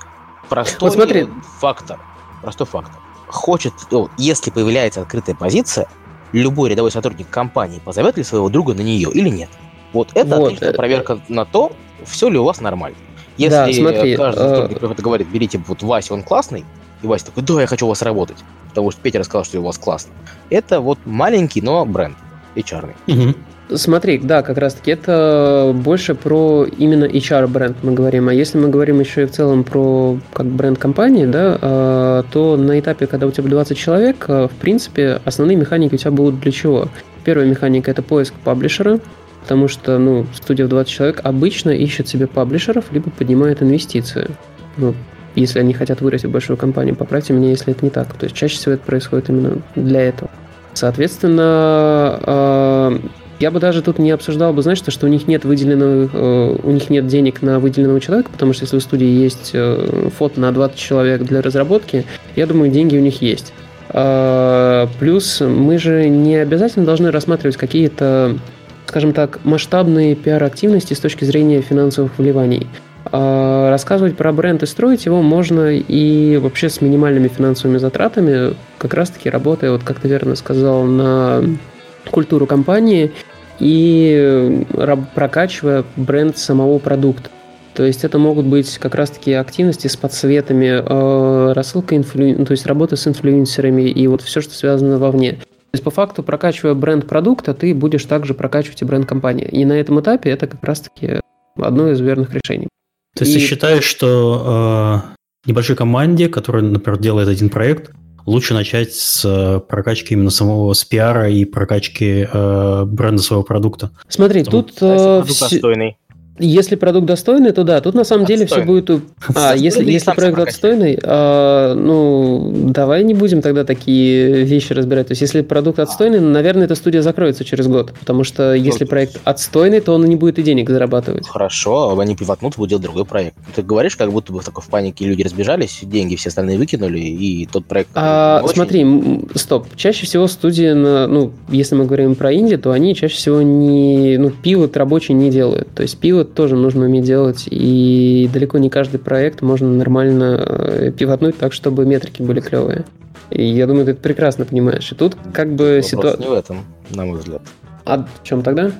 простой вот смотри. фактор. Простой фактор. Хочет, ну, если появляется открытая позиция, любой рядовой сотрудник компании позовет ли своего друга на нее или нет? Вот это вот. отличная э, проверка на то, все ли у вас нормально. Если да, смотри, каждый сотрудник э... говорит, берите вот Вася, он классный, и Вася такой, да, я хочу у вас работать, потому что Петя рассказал, что у вас классно. Это вот маленький, но бренд, HR. Угу. Смотри, да, как раз-таки это больше про именно HR-бренд мы говорим. А если мы говорим еще и в целом про как бренд компании, да, а, то на этапе, когда у тебя 20 человек, а, в принципе, основные механики у тебя будут для чего? Первая механика – это поиск паблишера, потому что, ну, студия в 20 человек обычно ищет себе паблишеров, либо поднимает инвестиции. Ну, если они хотят вырасти в большую компанию, поправьте меня, если это не так. То есть чаще всего это происходит именно для этого. Соответственно, а, я бы даже тут не обсуждал бы, знаешь, то, что у них нет выделенного, э, у них нет денег на выделенного человека, потому что если в студии есть э, фото на 20 человек для разработки, я думаю, деньги у них есть. А, плюс мы же не обязательно должны рассматривать какие-то, скажем так, масштабные пиар-активности с точки зрения финансовых вливаний. А, рассказывать про бренд и строить его можно и вообще с минимальными финансовыми затратами, как раз-таки работая, вот как ты верно сказал, на культуру компании и э, прокачивая бренд самого продукта. То есть это могут быть как раз-таки активности с подсветами, э, рассылка инфлю... Ну, то есть работа с инфлюенсерами и вот все, что связано вовне. То есть по факту, прокачивая бренд продукта, ты будешь также прокачивать и бренд компании. И на этом этапе это как раз-таки одно из верных решений. То есть и... ты считаешь, что э, небольшой команде, которая, например, делает один проект, лучше начать с э, прокачки именно самого с пиара и прокачки э, бренда своего продукта. Смотри, Потому... тут... Э, достойный. Если продукт достойный, то да, тут на самом отстойный. деле все будет... А, если, если проект отстойный, а, ну, давай не будем тогда такие вещи разбирать. То есть, если продукт отстойный, наверное, эта студия закроется через год, потому что если проект отстойный, то он не будет и денег зарабатывать. Хорошо, они пивотнут, будут делать другой проект. Ты говоришь, как будто бы в такой в панике люди разбежались, деньги все остальные выкинули, и тот проект... А, очень... Смотри, стоп. Чаще всего студии, на, ну, если мы говорим про Инди, то они чаще всего не... Ну, пивот рабочий не делают. То есть, тоже нужно уметь делать, и далеко не каждый проект можно нормально э, пивотнуть так, чтобы метрики были клевые. И я думаю, ты это прекрасно понимаешь. И тут как бы ситуация... не в этом, на мой взгляд. А в чем тогда?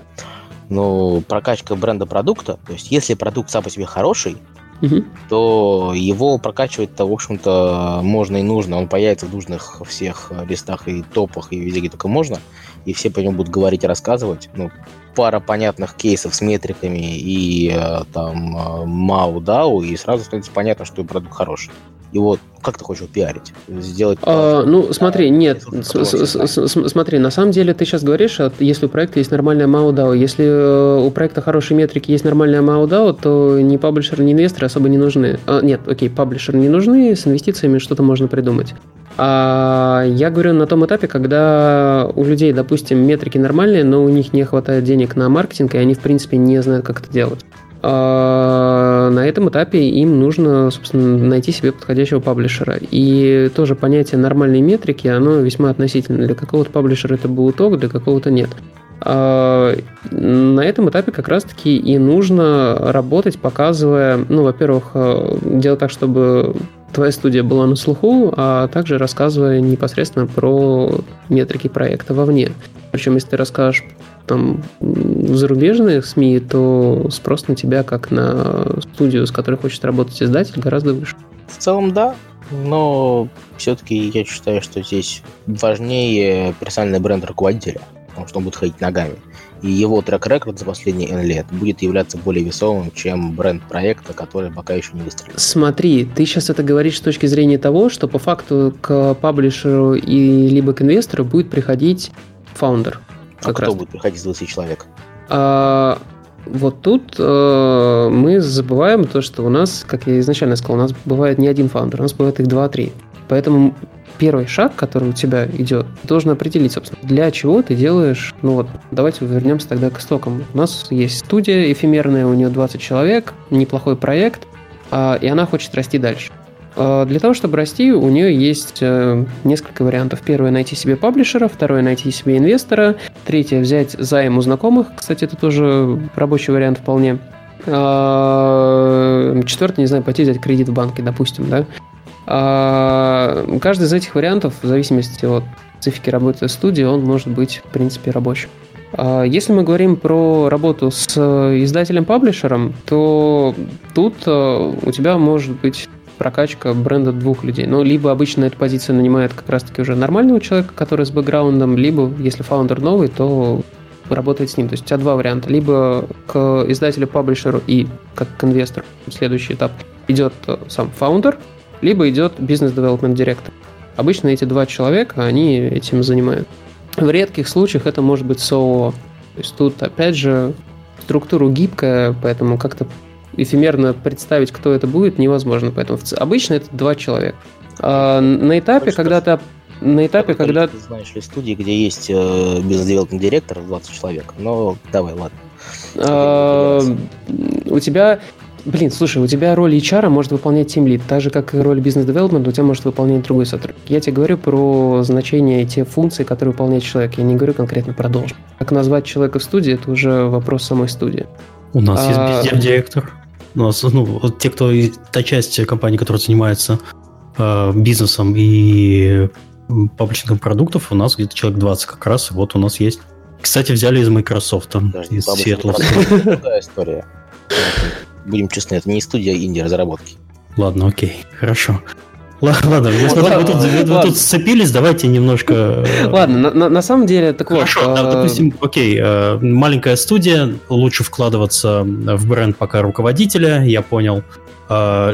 Ну, прокачка бренда продукта. То есть, если продукт сам по себе хороший, угу. то его прокачивать-то, в общем-то, можно и нужно. Он появится в нужных всех листах и топах, и везде, где только можно. И все по нему будут говорить и рассказывать. Ну, пара понятных кейсов с метриками и э, там э, MAU, DAO, и сразу становится понятно, что продукт хороший. И вот как ты хочешь его пиарить? Сделать... А, ну, смотри, нет, смотри, на самом деле ты сейчас говоришь, если у проекта есть нормальная MAU если э, у проекта хорошие метрики, есть нормальная MAU то ни паблишер, ни инвесторы особо не нужны. А, нет, окей, паблишеры не нужны, с инвестициями что-то можно придумать. А я говорю на том этапе, когда у людей, допустим, метрики нормальные, но у них не хватает денег на маркетинг, и они, в принципе, не знают, как это делать. А на этом этапе им нужно, собственно, найти себе подходящего паблишера. И тоже понятие нормальной метрики, оно весьма относительно. Для какого-то паблишера это был итог, для какого-то нет. А на этом этапе как раз-таки и нужно работать, показывая, ну, во-первых, э, делать так, чтобы твоя студия была на слуху, а также рассказывая непосредственно про метрики проекта вовне. Причем, если ты расскажешь там в зарубежных СМИ, то спрос на тебя, как на студию, с которой хочет работать издатель, гораздо выше. В целом, да, но все-таки я считаю, что здесь важнее персональный бренд руководителя, потому что он будет ходить ногами. И его трек-рекорд за последние N лет будет являться более весомым, чем бренд проекта, который пока еще не выстрелил. Смотри, ты сейчас это говоришь с точки зрения того, что по факту к паблишеру и либо к инвестору будет приходить фаундер. А кто раз. будет приходить с 20 человек? А, вот тут э, мы забываем то, что у нас, как я изначально сказал, у нас бывает не один фаундер, у нас бывает их два-три. Поэтому первый шаг, который у тебя идет, должен определить, собственно, для чего ты делаешь, ну вот, давайте вернемся тогда к истокам. У нас есть студия эфемерная, у нее 20 человек, неплохой проект, э, и она хочет расти дальше. Э, для того, чтобы расти, у нее есть э, несколько вариантов. Первое – найти себе паблишера, второе – найти себе инвестора, третье – взять займ у знакомых. Кстати, это тоже рабочий вариант вполне. Э, четвертое, не знаю, пойти взять кредит в банке, допустим, да. Каждый из этих вариантов, в зависимости от специфики работы студии, он может быть, в принципе, рабочим. Если мы говорим про работу с издателем-паблишером, то тут у тебя может быть прокачка бренда двух людей. Ну, либо обычно эта позиция нанимает как раз-таки уже нормального человека, который с бэкграундом, либо, если фаундер новый, то работает с ним. То есть у тебя два варианта. Либо к издателю-паблишеру и как к инвестору, следующий этап, идет сам фаундер, либо идет бизнес-девелопмент директор. Обычно эти два человека, они этим занимают. В редких случаях это может быть СОО. То есть тут, опять же, структура гибкая, поэтому как-то эфемерно представить, кто это будет, невозможно. Поэтому обычно это два человека. А на этапе, когда ты на этапе, когда... Ты знаешь ли студии, где есть э, бизнес-девелопмент директор 20 человек, но давай, ладно. А, у тебя Блин, слушай, у тебя роль HR может выполнять Team Lead, так же, как и роль бизнес-девелопмента у тебя может выполнять другой сотрудник. Я тебе говорю про значение те функции, которые выполняет человек. Я не говорю конкретно про должность. Как назвать человека в студии, это уже вопрос самой студии. У нас а... есть бизнес-директор. У нас, ну, вот те, кто та часть компании, которая занимается э, бизнесом и паблишингом продуктов, у нас где-то человек 20 как раз, и вот у нас есть. Кстати, взяли из Microsoft, Подожди, из. Другая история. Будем честны, это не студия инди-разработки. Ладно, окей, хорошо. Ладно, вы тут, вы тут сцепились, давайте немножко... Э, ладно, на, на, на самом деле, так Хорошо, вот... Хорошо, допустим, окей, э, маленькая студия, лучше вкладываться в бренд пока руководителя, я понял.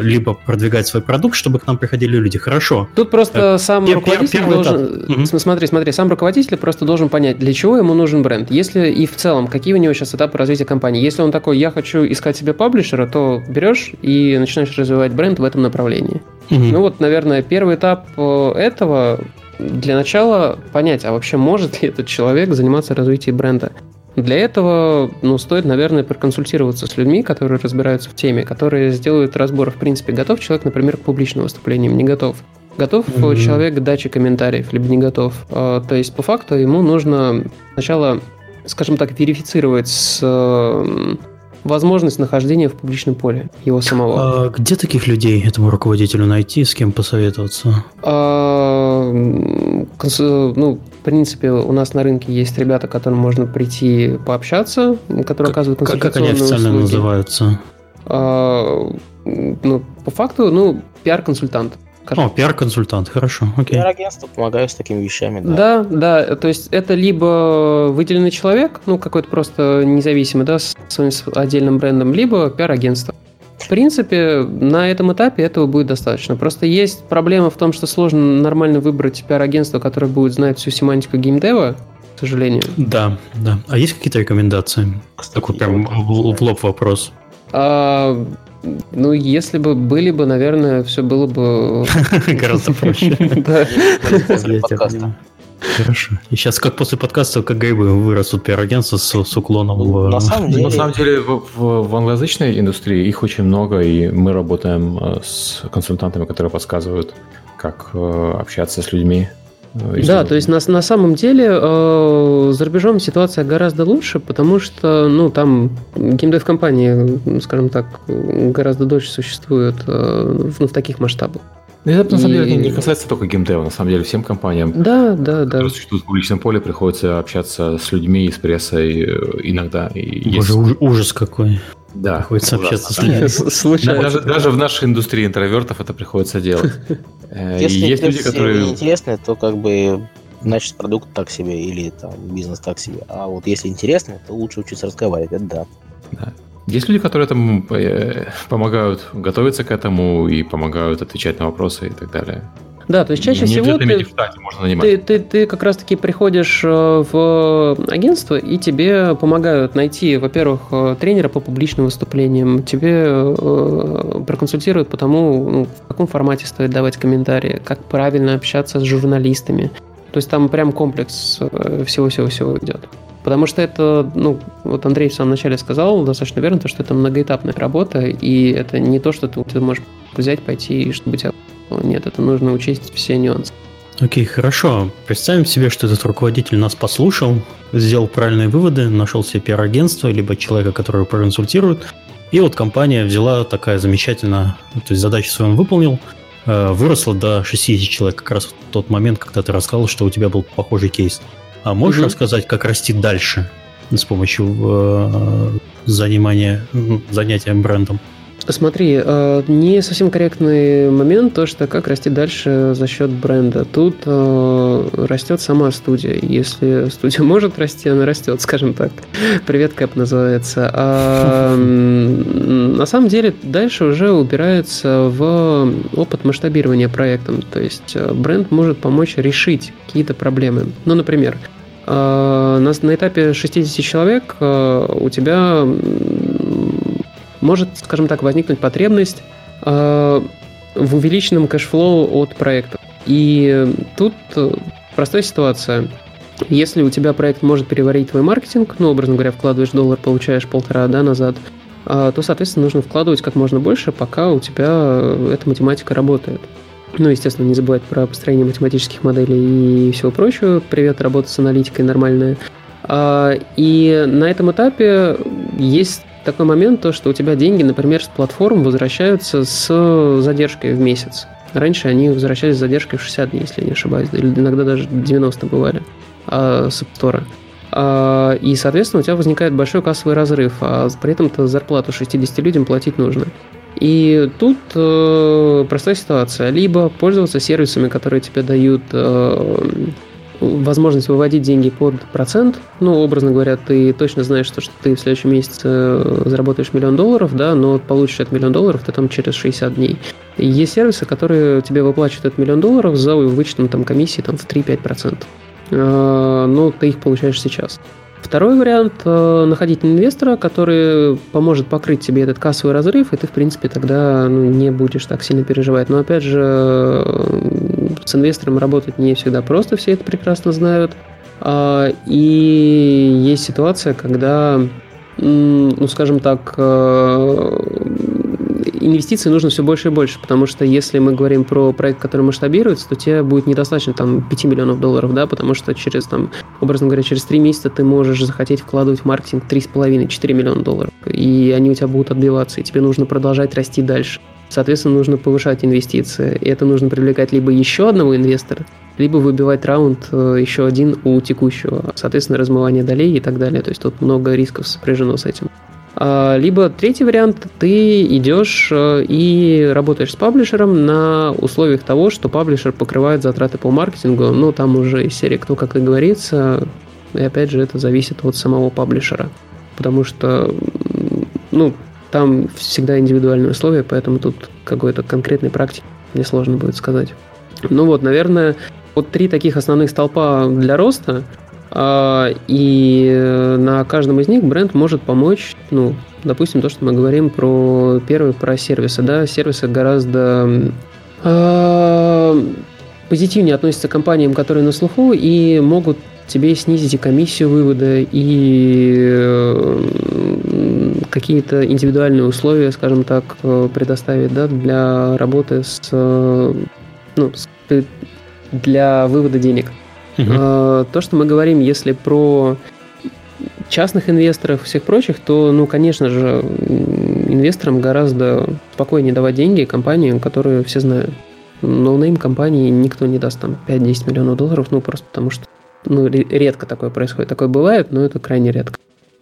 Либо продвигать свой продукт, чтобы к нам приходили люди. Хорошо. Тут просто э, сам пер- руководитель должен... Угу. Смотри, смотри, сам руководитель просто должен понять, для чего ему нужен бренд. Если и в целом, какие у него сейчас этапы развития компании. Если он такой, я хочу искать себе паблишера, то берешь и начинаешь развивать бренд в этом направлении. Угу. Ну вот, наверное, первый этап э, этого для начала понять, а вообще может ли этот человек заниматься развитием бренда. Для этого ну, стоит, наверное, проконсультироваться с людьми, которые разбираются в теме, которые сделают разбор, в принципе, готов человек, например, к публичным выступлениям, не готов. Готов mm-hmm. человек к даче комментариев, либо не готов. А, то есть, по факту, ему нужно сначала, скажем так, верифицировать с возможность нахождения в публичном поле его самого. А где таких людей этому руководителю найти, с кем посоветоваться? А, ну, в принципе, у нас на рынке есть ребята, к которым можно прийти пообщаться, которые как, оказывают консультационные Как они официально услуги. называются? А, ну, по факту, ну, пиар-консультант. О, пиар-консультант, хорошо, окей. Пиар-агентство помогаю с такими вещами, да. Да, да, то есть это либо выделенный человек, ну, какой-то просто независимый, да, с своим отдельным брендом, либо пиар-агентство. В принципе, на этом этапе этого будет достаточно. Просто есть проблема в том, что сложно нормально выбрать пиар-агентство, которое будет знать всю семантику геймдева, к сожалению. Да, да. А есть какие-то рекомендации? Кстати, Такой прям в, в лоб вопрос. А, ну, если бы были бы, наверное, все было бы... Гораздо проще. Хорошо. И сейчас как после подкаста, как грибы вырастут пиар-агентства с, с уклоном в... На самом деле, на самом деле в, в, в англоязычной индустрии их очень много, и мы работаем э, с консультантами, которые подсказывают, как э, общаться с людьми ну, да, то есть на, на самом деле э, за рубежом ситуация гораздо лучше, потому что ну, там геймдев-компании, скажем так, гораздо дольше существуют э, в, ну, в таких масштабах. Ну, это на самом деле не касается только геймдева, на самом деле всем компаниям. Да, да, да. Существует в публичном поле, приходится общаться с людьми из прессы э, иногда. И Боже, есть... ужас какой. Да. Приходится общаться с людьми. Случайно. Даже, даже в нашей индустрии интровертов это приходится делать. Э, если есть люди, которые... интересно, то как бы значит продукт так себе или там бизнес так себе. А вот если интересно, то лучше учиться разговаривать, это да. да. Есть люди, которые там э, помогают готовиться к этому и помогают отвечать на вопросы и так далее. Да, то есть чаще не всего ты, штате можно нанимать. Ты, ты, ты как раз-таки приходишь э, в агентство, и тебе помогают найти, во-первых, э, тренера по публичным выступлениям, тебе э, проконсультируют по тому, ну, в каком формате стоит давать комментарии, как правильно общаться с журналистами. То есть там прям комплекс всего-всего-всего идет. Потому что это, ну, вот Андрей в самом начале сказал достаточно верно, то, что это многоэтапная работа, и это не то, что ты, ты можешь взять, пойти, и чтобы тебя... Нет, это нужно учесть все нюансы. Окей, okay, хорошо. Представим себе, что этот руководитель нас послушал, сделал правильные выводы, нашел себе пиар-агентство, либо человека, который проконсультирует, и вот компания взяла такая замечательно, то есть задачу свою он выполнил, э, выросла до 60 человек, как раз в тот момент, когда ты рассказал, что у тебя был похожий кейс. А можешь угу. рассказать, как расти дальше с помощью э, занимания, занятия брендом? Смотри, э, не совсем корректный момент то, что как расти дальше за счет бренда. Тут э, растет сама студия. Если студия может расти, она растет, скажем так. Привет, Кэп называется. А, на самом деле дальше уже упирается в опыт масштабирования проектом. То есть бренд может помочь решить какие-то проблемы. Ну, например, на, на этапе 60 человек у тебя может, скажем так, возникнуть потребность э, в увеличенном cash flow от проекта. И тут э, простая ситуация. Если у тебя проект может переварить твой маркетинг, ну, образно говоря, вкладываешь доллар, получаешь полтора да, назад, э, то, соответственно, нужно вкладывать как можно больше, пока у тебя эта математика работает. Ну, естественно, не забывать про построение математических моделей и всего прочего. Привет, работа с аналитикой нормальная. А, и на этом этапе есть такой момент, то, что у тебя деньги, например, с платформ возвращаются с задержкой в месяц. Раньше они возвращались с задержкой в 60 дней, если я не ошибаюсь, или иногда даже 90 бывали а, с App А, и, соответственно, у тебя возникает большой кассовый разрыв, а при этом-то зарплату 60 людям платить нужно. И тут э, простая ситуация. Либо пользоваться сервисами, которые тебе дают э, возможность выводить деньги под процент. Ну, образно говоря, ты точно знаешь, что, что ты в следующем месяце э, заработаешь миллион долларов, да, но получишь этот миллион долларов ты там через 60 дней. Есть сервисы, которые тебе выплачивают этот миллион долларов за вычетом там комиссии там, в 3-5%. Э, но ты их получаешь сейчас. Второй вариант э, – находить инвестора, который поможет покрыть тебе этот кассовый разрыв, и ты, в принципе, тогда ну, не будешь так сильно переживать. Но, опять же, с инвестором работать не всегда просто, все это прекрасно знают. А, и есть ситуация, когда, ну, скажем так, э, инвестиций нужно все больше и больше, потому что если мы говорим про проект, который масштабируется, то тебе будет недостаточно там 5 миллионов долларов, да, потому что через там, образно говоря, через 3 месяца ты можешь захотеть вкладывать в маркетинг 3,5-4 миллиона долларов, и они у тебя будут отбиваться, и тебе нужно продолжать расти дальше. Соответственно, нужно повышать инвестиции, и это нужно привлекать либо еще одного инвестора, либо выбивать раунд э, еще один у текущего, соответственно, размывание долей и так далее. То есть тут много рисков сопряжено с этим. А, либо третий вариант, ты идешь э, и работаешь с паблишером на условиях того, что паблишер покрывает затраты по маркетингу, ну там уже из серии кто как и говорится, и опять же это зависит от самого паблишера, потому что ну, там всегда индивидуальные условия, поэтому тут какой-то конкретной практики мне сложно будет сказать. Ну вот, наверное, вот три таких основных столпа для роста – а, и на каждом из них бренд может помочь, ну, допустим, то, что мы говорим про первый, про сервисы, да, сервисы гораздо э, позитивнее относятся к компаниям, которые на слуху, и могут тебе снизить и комиссию вывода, и э, какие-то индивидуальные условия, скажем так, предоставить, да, для работы с, ну, с, для вывода денег. Угу. То, что мы говорим, если про частных инвесторов и всех прочих, то, ну, конечно же, инвесторам гораздо спокойнее давать деньги компаниям, которые все знают. Но на им компании никто не даст там 5-10 миллионов долларов, ну, просто потому что ну, редко такое происходит. Такое бывает, но это крайне редко.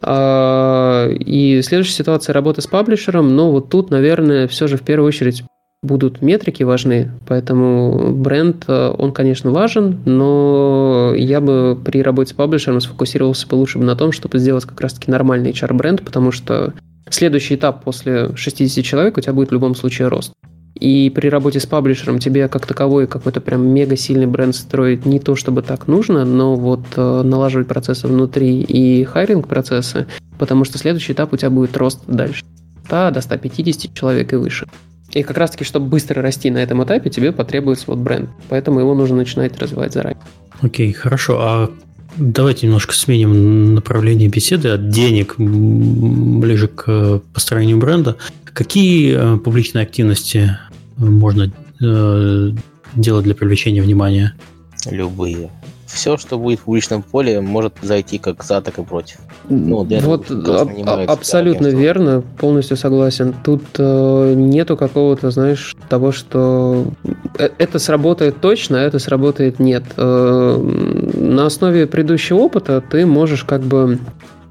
А, и следующая ситуация работы с паблишером, но вот тут, наверное, все же в первую очередь будут метрики важны, поэтому бренд, э, он, конечно, важен, но я бы при работе с паблишером сфокусировался бы лучше на том, чтобы сделать как раз-таки нормальный HR-бренд, потому что следующий этап после 60 человек у тебя будет в любом случае рост. И при работе с паблишером тебе как таковой какой-то прям мега сильный бренд строить не то, чтобы так нужно, но вот э, налаживать процессы внутри и хайринг процессы, потому что следующий этап у тебя будет рост дальше. 100 до 150 человек и выше. И как раз-таки, чтобы быстро расти на этом этапе, тебе потребуется вот бренд. Поэтому его нужно начинать развивать заранее. Окей, хорошо. А давайте немножко сменим направление беседы от денег ближе к построению бренда. Какие э, публичные активности можно э, делать для привлечения внимания? Любые все, что будет в публичном поле, может зайти как за, так и против. Ну, вот а, абсолютно верно, полностью согласен. Тут э, нету какого-то, знаешь, того, что э, это сработает точно, а это сработает нет. Э, на основе предыдущего опыта ты можешь как бы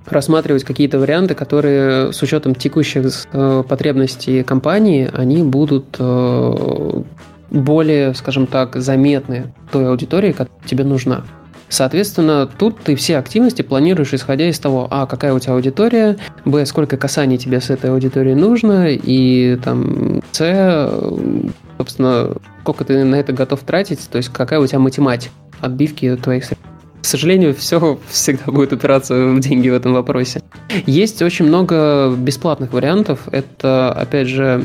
рассматривать какие-то варианты, которые с учетом текущих э, потребностей компании, они будут э, более, скажем так, заметны той аудитории, которая тебе нужна. Соответственно, тут ты все активности планируешь, исходя из того, а, какая у тебя аудитория, б, сколько касаний тебе с этой аудиторией нужно, и там, с, собственно, сколько ты на это готов тратить, то есть какая у тебя математика отбивки твоих средств. К сожалению, все всегда будет упираться в деньги в этом вопросе. Есть очень много бесплатных вариантов. Это, опять же,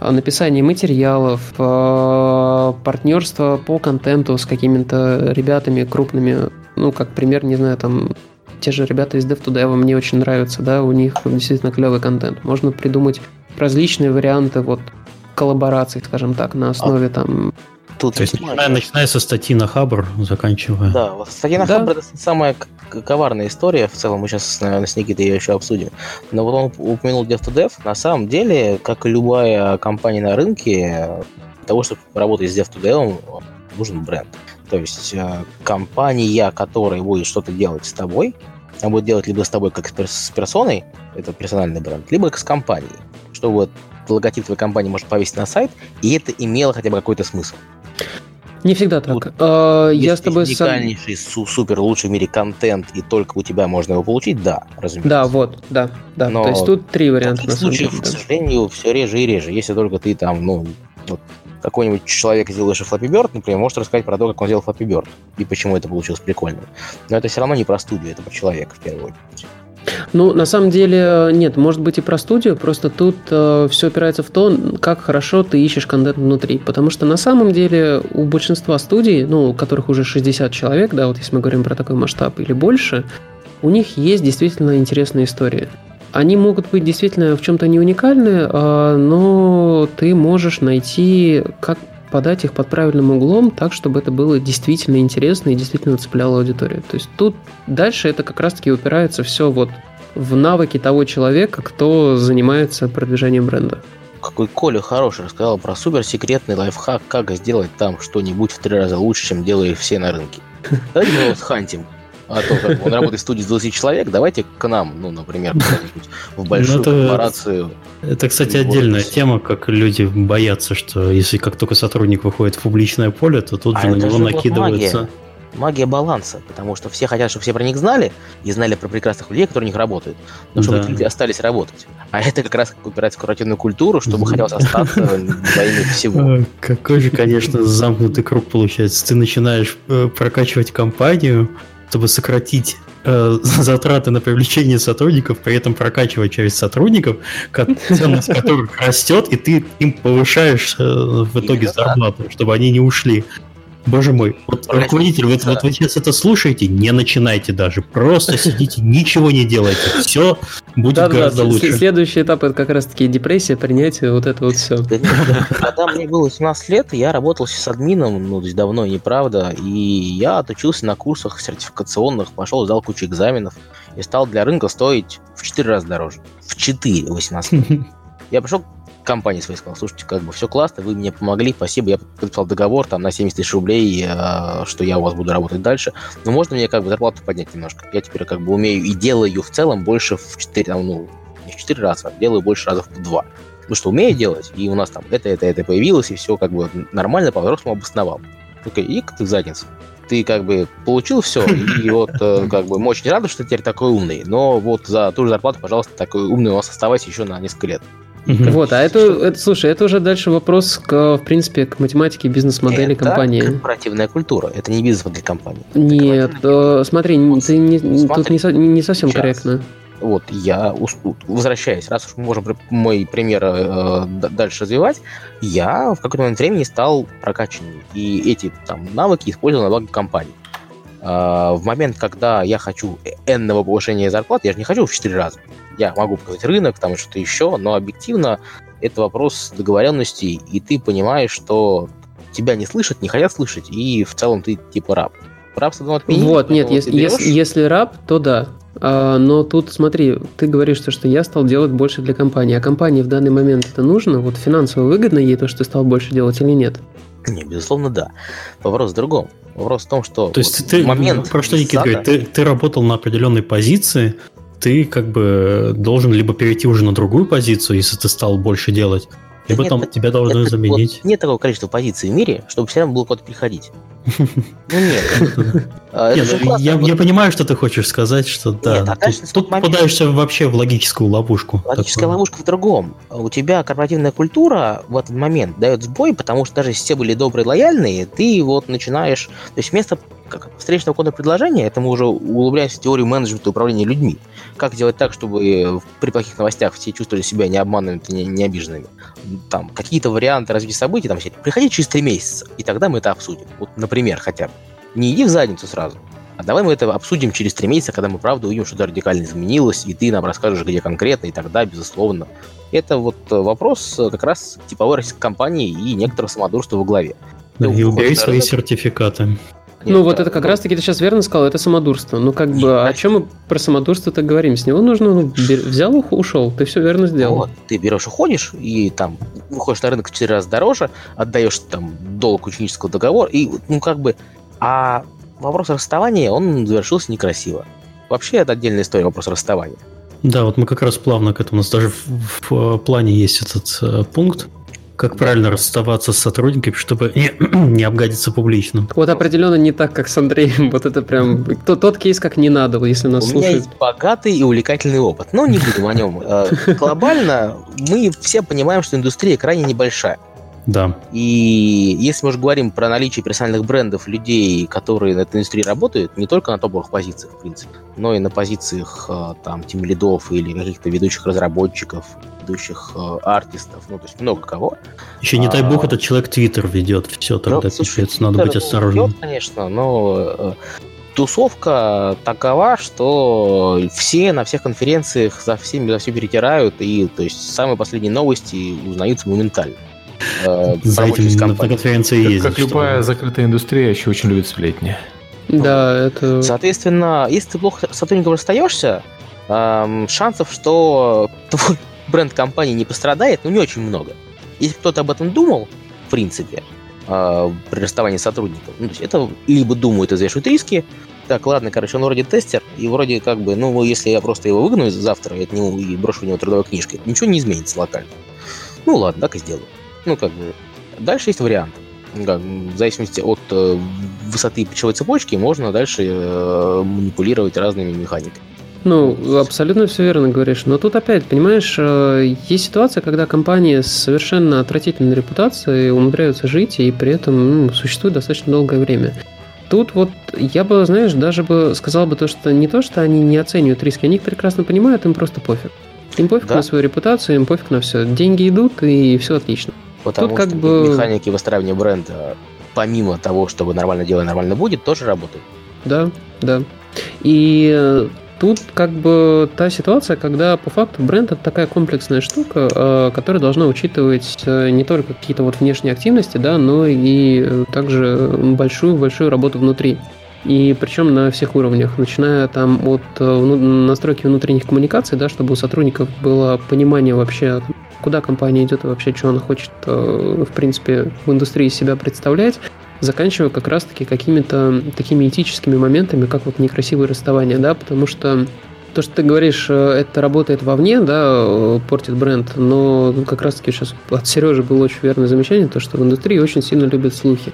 написание материалов, э, партнерство по контенту с какими-то ребятами крупными, ну, как пример, не знаю, там, те же ребята из Dev2Dev мне очень нравятся, да, у них действительно клевый контент. Можно придумать различные варианты вот коллабораций, скажем так, на основе а, там Тут То есть, начиная, начиная со статьи на Хабр, заканчивая. Да, вот статья на да. Хабр это самая коварная история. В целом мы сейчас, наверное, с Никитой ее еще обсудим. Но вот он упомянул Dev2Dev. На самом деле, как и любая компания на рынке, для того, чтобы работать с Dev2Dev, нужен бренд. То есть э, компания, которая будет что-то делать с тобой, она будет делать либо с тобой как с персоной, это персональный бренд, либо как с компанией, чтобы вот логотип твоей компании может повесить на сайт, и это имело хотя бы какой-то смысл. Не всегда так. Вот, а, я с тобой уникальнейший, сам... супер лучший в мире контент, и только у тебя можно его получить, да, разумеется. Да, вот, да, да. Но То есть тут три варианта. В случаев, деле, к сожалению, все реже и реже. Если только ты там, ну, вот, какой-нибудь человек сделаешь Flappy Bird, например, может рассказать про то, как он сделал Flappy Bird, и почему это получилось прикольно. Но это все равно не про студию, это про человека в первую очередь. Ну, на самом деле, нет, может быть и про студию, просто тут э, все опирается в то, как хорошо ты ищешь контент внутри. Потому что на самом деле у большинства студий, ну, которых уже 60 человек, да, вот если мы говорим про такой масштаб или больше, у них есть действительно интересные истории. Они могут быть действительно в чем-то не уникальны, э, но ты можешь найти, как подать их под правильным углом, так, чтобы это было действительно интересно и действительно цепляло аудиторию. То есть тут дальше это как раз-таки упирается все вот в навыки того человека, кто занимается продвижением бренда. Какой Коля хороший рассказал про суперсекретный лайфхак, как сделать там что-нибудь в три раза лучше, чем делают все на рынке. Давайте мы его схантим а то как он работает в студии с 20 человек, давайте к нам, ну, например, в большую ну, это, корпорацию. Это, кстати, отдельная тема, как люди боятся, что если как только сотрудник выходит в публичное поле, то тут а же на него накидывается... Магия магия баланса, потому что все хотят, чтобы все про них знали и знали про прекрасных людей, которые у них работают, но чтобы да. люди остались работать. А это как раз упирается в корпоративную культуру, чтобы хотелось остаться во имя всего. Какой же, конечно, замкнутый круг получается. Ты начинаешь э, прокачивать компанию, чтобы сократить э, затраты на привлечение сотрудников, при этом прокачивать часть сотрудников, ценность которых растет, и ты им повышаешь э, в итоге зарплату, чтобы они не ушли. Боже мой, вот руководитель, вот, вот вы сейчас это слушаете, не начинайте даже, просто сидите, ничего не делайте, все будет да, гораздо да, лучше. Следующий этап это как раз-таки депрессия, принятие, вот это вот все. Когда мне было 17 лет, я работал с админом, ну, то есть давно неправда, и я отучился на курсах сертификационных, пошел, сдал кучу экзаменов, и стал для рынка стоить в 4 раза дороже. В 4 18 лет. Я пришел компании своей сказал, слушайте, как бы все классно, вы мне помогли, спасибо, я подписал договор там на 70 тысяч рублей, э, что я у вас буду работать дальше, но можно мне как бы зарплату поднять немножко? Я теперь как бы умею и делаю в целом больше в 4, там, ну, не в 4 раза, а делаю больше разов в 2. Ну что, умею делать, и у нас там это, это, это появилось, и все как бы нормально по-взрослому обосновал. Такой, и ты в ты как бы получил все, и вот э, как бы мы очень рады, что ты теперь такой умный, но вот за ту же зарплату, пожалуйста, такой умный у нас оставайся еще на несколько лет. Угу. Вот, а это, это, слушай, это уже дальше вопрос, к, в принципе, к математике бизнес-модели это компании. Это корпоративная культура, это не бизнес-модель компании. Нет, э, смотри, ты не, смотри, тут не, не совсем сейчас. корректно. Вот я, возвращаясь, раз уж мы можем мой пример э, дальше развивать, я в какой-то момент времени стал прокачаннее. И эти там навыки использовал на благо компании. Э, в момент, когда я хочу энного повышения зарплаты, я же не хочу в 4 раза я могу показать рынок, там что-то еще, но объективно это вопрос договоренностей, и ты понимаешь, что тебя не слышат, не хотят слышать, и в целом ты типа раб. Рабство отменить. Вот, нет, если, если, если раб, то да. А, но тут смотри, ты говоришь, что, что я стал делать больше для компании, а компании в данный момент это нужно? Вот финансово выгодно ей то, что ты стал больше делать или нет? Не, безусловно, да. Вопрос в другом. Вопрос в том, что то есть вот ты момент про что Никита говорит, ты, ты работал на определенной позиции, ты как бы должен либо перейти уже на другую позицию, если ты стал больше делать, либо нет, там тебя должны нет, заменить. Вот нет такого количества позиций в мире, чтобы все равно было куда-то приходить. Ну нет. А, ну, я понимаю, что ты хочешь сказать, что да. А тут попадаешься вообще в логическую ловушку. Логическая ловушка в другом. У тебя корпоративная культура в этот момент дает сбой, потому что даже если все были добрые, лояльные, ты вот начинаешь... То есть вместо как встречного кода предложения, это мы уже углубляемся в теорию менеджмента управления людьми. Как делать так, чтобы при плохих новостях все чувствовали себя не обманутыми, не, не обиженными. Там какие-то варианты развития событий, там, приходи через три месяца, и тогда мы это обсудим. Вот, например, хотя бы. Не иди в задницу сразу, а давай мы это обсудим через три месяца, когда мы правда увидим, что-то радикально изменилось, и ты нам расскажешь, где конкретно, и тогда, безусловно. Это вот вопрос как раз типовой российской компании и некоторого самодурства во главе. И убери свои сертификаты. Нет, ну, вот это как раз-таки ты сейчас верно сказал, это самодурство. Ну, как бы, о чем мы про самодурство-то говорим? С него нужно, ну, взял, ушел, ты все верно сделал. Вот, ты берешь, уходишь, и там выходишь на рынок в 4 раза дороже, отдаешь там долг ученического договора, и, ну, как бы, а вопрос расставания, он завершился некрасиво. Вообще, это отдельная история, вопрос расставания. Да, вот мы как раз плавно к этому, у нас даже в, в плане есть этот э, пункт, как правильно расставаться с сотрудниками, чтобы не, не обгадиться публично. Вот определенно не так, как с Андреем. Вот это прям тот, тот кейс, как не надо, если нас У слушают. меня есть богатый и увлекательный опыт. Но не будем о нем. Э, глобально мы все понимаем, что индустрия крайне небольшая. Да. И если мы уже говорим про наличие персональных брендов людей, которые на этой индустрии работают, не только на топовых позициях, в принципе, но и на позициях э, там тем лидов или каких-то ведущих разработчиков, ведущих э, артистов, ну, то есть много кого. Еще не дай бог, а, этот человек Твиттер ведет, все тогда ну, пишется, надо быть осторожным. Ведет, конечно, но э, тусовка такова, что все на всех конференциях за всеми за все перетирают, и то есть самые последние новости узнаются моментально. Э, за этим на конференции есть. Как любая закрытая индустрия, еще очень любит сплетни. Да, это... Соответственно, если ты плохо сотрудником расстаешься, шансов, что твой бренд компании не пострадает, ну, не очень много. Если кто-то об этом думал, в принципе, э, при расставании с сотрудником, ну, то есть это либо думают и взвешивают риски, так, ладно, короче, он вроде тестер, и вроде как бы, ну, если я просто его выгону завтра и от него и брошу в него трудовой книжкой, ничего не изменится локально. Ну, ладно, так и сделаю. Ну, как бы, дальше есть вариант. Как, в зависимости от э, высоты пищевой цепочки можно дальше э, манипулировать разными механиками. Ну, абсолютно все верно говоришь. Но тут опять, понимаешь, э, есть ситуация, когда компании с совершенно отвратительной репутацией умудряются жить и при этом ну, существуют достаточно долгое время. Тут вот я бы, знаешь, даже бы сказал бы то, что не то, что они не оценивают риски, они их прекрасно понимают, им просто пофиг. Им пофиг да? на свою репутацию, им пофиг на все. Деньги идут, и все отлично. Потому Тут как что бы... механики выстраивания бренда, помимо того, чтобы нормально делать, нормально будет, тоже работают. Да, да. И э, тут как бы та ситуация, когда по факту бренд это такая комплексная штука, э, которая должна учитывать э, не только какие-то вот внешние активности, да, но и также большую-большую работу внутри. И причем на всех уровнях, начиная там от настройки внутренних коммуникаций, да, чтобы у сотрудников было понимание вообще, куда компания идет и вообще, что она хочет, э, в принципе, в индустрии себя представлять, заканчивая как раз-таки какими-то такими этическими моментами, как вот некрасивые расставания, да, потому что то, что ты говоришь, э, это работает вовне, да, э, портит бренд, но как раз-таки сейчас от Сережи было очень верное замечание, то, что в индустрии очень сильно любят слухи.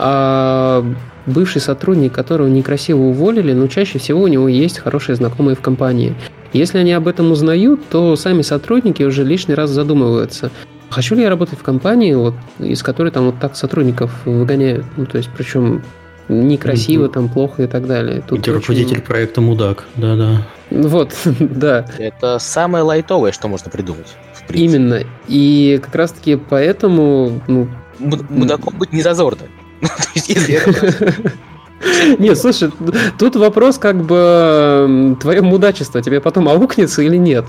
А бывший сотрудник, которого некрасиво уволили, но чаще всего у него есть хорошие знакомые в компании. Если они об этом узнают, то сами сотрудники уже лишний раз задумываются. Хочу ли я работать в компании, вот, из которой там вот так сотрудников выгоняют? Ну, то есть, причем некрасиво, mm-hmm. там плохо и так далее. Тут Где очень... руководитель проекта мудак, да-да. Вот, да. Это самое лайтовое, что можно придумать. Именно. И как раз-таки поэтому... Ну, Мудаком быть не зазорно. Не, слушай, тут вопрос как бы твое мудачество тебе потом аукнется или нет.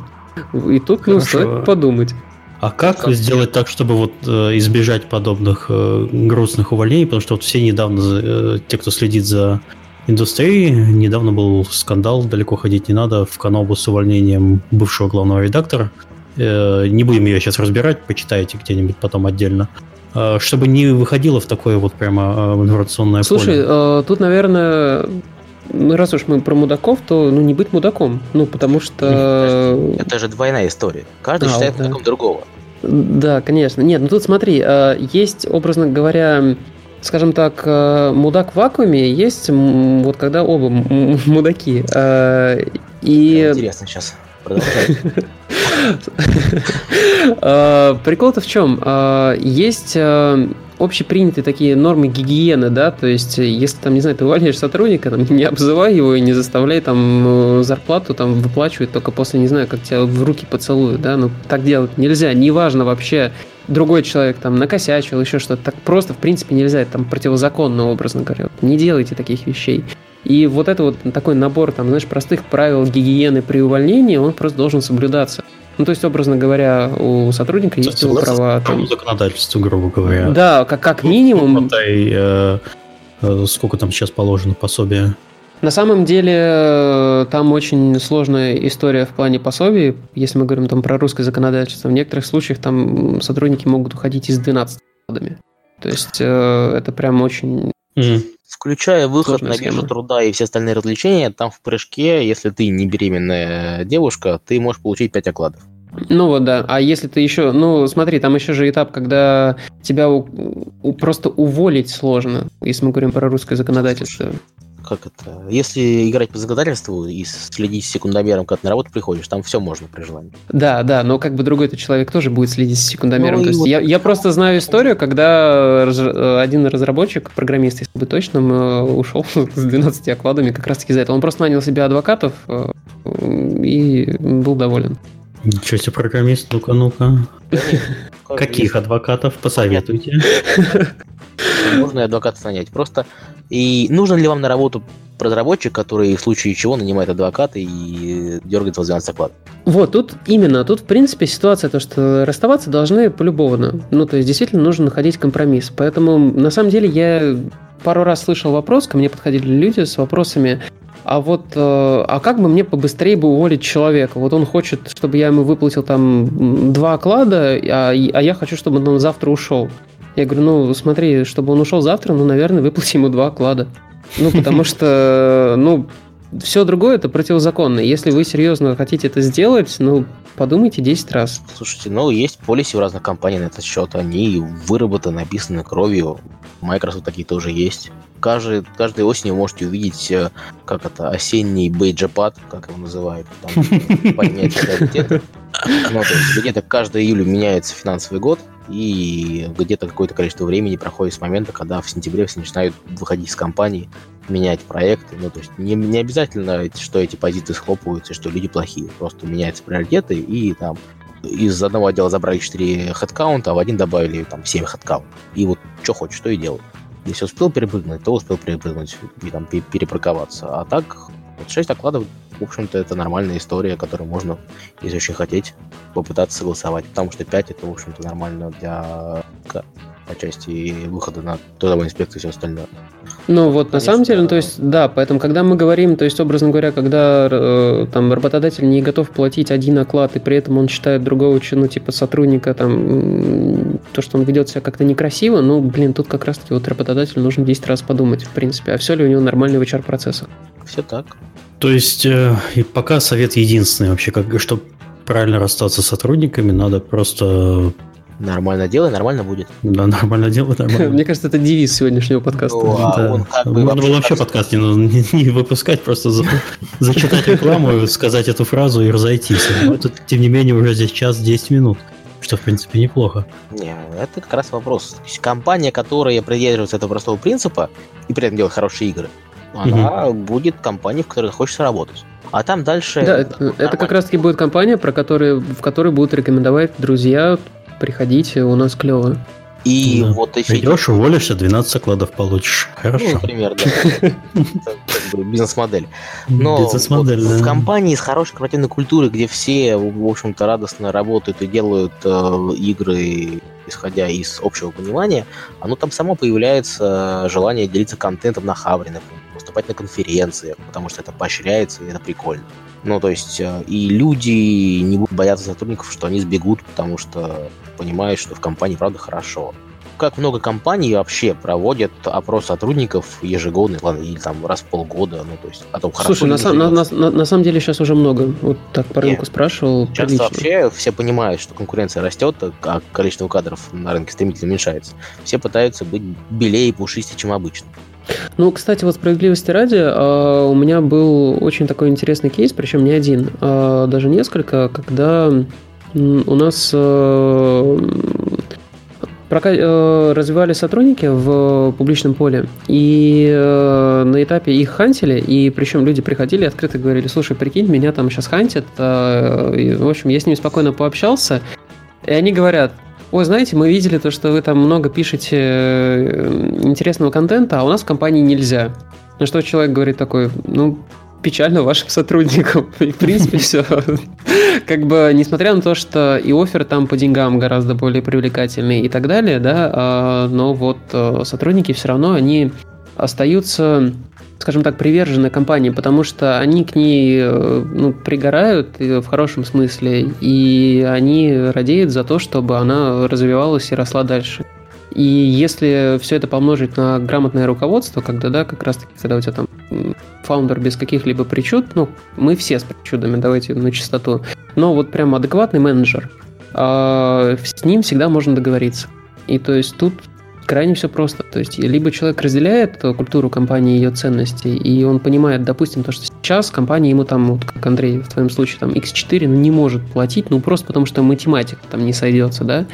И тут ну, стоит подумать. А как сделать так, чтобы вот э, избежать подобных э, грустных увольнений? Потому что вот все недавно, э, те, кто следит за индустрией, недавно был скандал, далеко ходить не надо, в Канобу с увольнением бывшего главного редактора. Э, не будем ее сейчас разбирать, почитайте где-нибудь потом отдельно. Э, чтобы не выходило в такое вот прямо э, информационное Слушай, поле. Э, тут, наверное, ну, раз уж мы про мудаков, то ну не быть мудаком. Ну, потому что... Это же двойная история. Каждый а, считает да. мудаком другого. Да, конечно. Нет, ну тут смотри, есть, образно говоря, скажем так, мудак в вакууме, есть вот когда оба мудаки. И... Интересно сейчас. Прикол-то в чем? Есть общепринятые такие нормы гигиены, да, то есть если там, не знаю, ты увольняешь сотрудника, там, не обзывай его и не заставляй там зарплату там выплачивать только после, не знаю, как тебя в руки поцелуют, да, ну так делать нельзя, неважно вообще, другой человек там накосячил, еще что-то, так просто в принципе нельзя, это там противозаконно, образно говоря, не делайте таких вещей. И вот это вот такой набор, там, знаешь, простых правил гигиены при увольнении, он просто должен соблюдаться. Ну, то есть, образно говоря, у сотрудника есть его права. Там... законодательству, грубо говоря. Да, как, как минимум. Мотай, э, э, сколько там сейчас положено пособия? На самом деле, э, там очень сложная история в плане пособий. Если мы говорим там про русское законодательство, в некоторых случаях там сотрудники могут уходить из 12 годами. То есть, э, это прям очень Mm. Включая выход Сложная на биржу труда и все остальные развлечения, там в прыжке, если ты не беременная девушка, ты можешь получить 5 окладов. Ну вот, да. А если ты еще... Ну, смотри, там еще же этап, когда тебя у, у, просто уволить сложно, если мы говорим про русское законодательство как это, если играть по законодательству и следить с секундомером, когда на работу приходишь, там все можно при желании. Да, да, но как бы другой-то человек тоже будет следить с секундомером. Ну, То есть вот... я, я просто знаю историю, когда раз, один разработчик, программист, если быть точным, э, ушел с 12 окладами как раз-таки за это. Он просто нанял себе адвокатов э, и был доволен. Ничего себе, программист, ну-ка, ну-ка. Каких адвокатов? Посоветуйте. Можно и адвоката нанять. Просто и нужен ли вам на работу разработчик, который в случае чего нанимает адвоката и дергает вас 12 оклад? Вот, тут именно, тут в принципе ситуация, то, что расставаться должны полюбовно. Ну, то есть действительно нужно находить компромисс. Поэтому на самом деле я пару раз слышал вопрос, ко мне подходили люди с вопросами, а вот, э, а как бы мне побыстрее бы уволить человека? Вот он хочет, чтобы я ему выплатил там два оклада, а, а я хочу, чтобы он завтра ушел. Я говорю, ну смотри, чтобы он ушел завтра, ну, наверное, выплати ему два оклада. Ну, потому что, ну, все другое это противозаконно. Если вы серьезно хотите это сделать, ну, подумайте 10 раз. Слушайте, ну, есть полиси у разных компаний на этот счет. Они выработаны, написаны кровью. Microsoft такие тоже есть. Каждый, каждой осенью можете увидеть, э, как это, осенний бейджапад, как его называют. Там, где-то, ну, где-то каждый июль меняется финансовый год, и где-то какое-то количество времени проходит с момента, когда в сентябре все начинают выходить из компании, менять проекты. Ну, то есть не, не обязательно, что эти позиции схлопываются, что люди плохие. Просто меняются приоритеты, и там из одного отдела забрали 4 хедкаунта, а в один добавили там 7 хедкаунт. И вот что хочешь, то и делай. Если успел перепрыгнуть, то успел перепрыгнуть и там перепарковаться. А так, вот 6 окладов в общем-то, это нормальная история, которую можно, если очень хотеть, попытаться согласовать. Потому что 5 это, в общем-то, нормально для по части выхода на трудовую инспекцию и все остальное. Ну вот Конечно, на самом деле, ну, то есть да, поэтому когда мы говорим, то есть образно говоря, когда э, там работодатель не готов платить один оклад и при этом он считает другого, ну типа сотрудника там то, что он ведет себя как-то некрасиво, ну блин, тут как раз-таки вот работодателю нужно 10 раз подумать, в принципе, а все ли у него нормально в HR-процессах. Все так. То есть э, пока совет единственный вообще, как чтобы правильно расстаться с сотрудниками, надо просто Нормально делай, нормально будет. Да, нормально делай, нормально. Мне кажется, это девиз сегодняшнего подкаста. Ну, а Да. он как бы Можно было вообще подкаст не, не- не выпускать, просто за- зачитать рекламу, сказать эту фразу и разойтись. Но это, тем не менее, уже здесь час 10 минут, что, в принципе, неплохо. Не, это как раз вопрос. То есть Компания, которая придерживается этого простого принципа и при этом делает хорошие игры, она будет компанией, в которой хочется работать. А там дальше... Да, это, это как раз-таки будет компания, про которую, в которой будут рекомендовать друзья, приходите, у нас клево. И Да. вот еще... Придешь, уволишься, 12 закладов получишь. Ну, Хорошо. например, да. Бизнес-модель. Но Бизнес-модель, вот в да. компании с хорошей корпоративной культурой, где все, в общем-то, радостно работают и делают э, игры, исходя из общего понимания, оно там само появляется желание делиться контентом на Хабре, например, выступать на конференциях, потому что это поощряется, и это прикольно. Ну, то есть, э, и люди не будут бояться сотрудников, что они сбегут, потому что понимают, что в компании, правда, хорошо как много компаний вообще проводят опрос сотрудников ежегодный, ладно, или там раз в полгода, ну, то есть о том, хорошо Слушай, на, сам- на, живется. на- на самом деле сейчас уже много. Вот так по рынку спрашивал. Часто прилично. вообще все понимают, что конкуренция растет, а количество кадров на рынке стремительно уменьшается. Все пытаются быть белее и пушистее, чем обычно. Ну, кстати, вот справедливости ради, а, у меня был очень такой интересный кейс, причем не один, а даже несколько, когда у нас э, э, развивали сотрудники в публичном поле, и э, на этапе их хантили, и причем люди приходили открыто говорили, слушай, прикинь, меня там сейчас хантят, а, и, в общем, я с ними спокойно пообщался, и они говорят, Ой, знаете, мы видели то, что вы там много пишете э, интересного контента, а у нас в компании нельзя. На что человек говорит такой, ну, печально вашим сотрудникам. И, в принципе, все. Как бы, несмотря на то, что и офер там по деньгам гораздо более привлекательный и так далее, да, а, но вот э, сотрудники все равно, они остаются скажем так, привержены компании, потому что они к ней э, ну, пригорают э, в хорошем смысле, и они радеют за то, чтобы она развивалась и росла дальше. И если все это помножить на грамотное руководство, когда, да, как раз таки, когда у тебя там фаундер без каких-либо причуд, ну, мы все с причудами, давайте на чистоту, но вот прям адекватный менеджер, а, с ним всегда можно договориться. И то есть тут крайне все просто. То есть либо человек разделяет э, культуру компании, ее ценности, и он понимает, допустим, то, что сейчас компания ему там, вот как Андрей в твоем случае, там X4 ну, не может платить, ну просто потому что математика там не сойдется, да,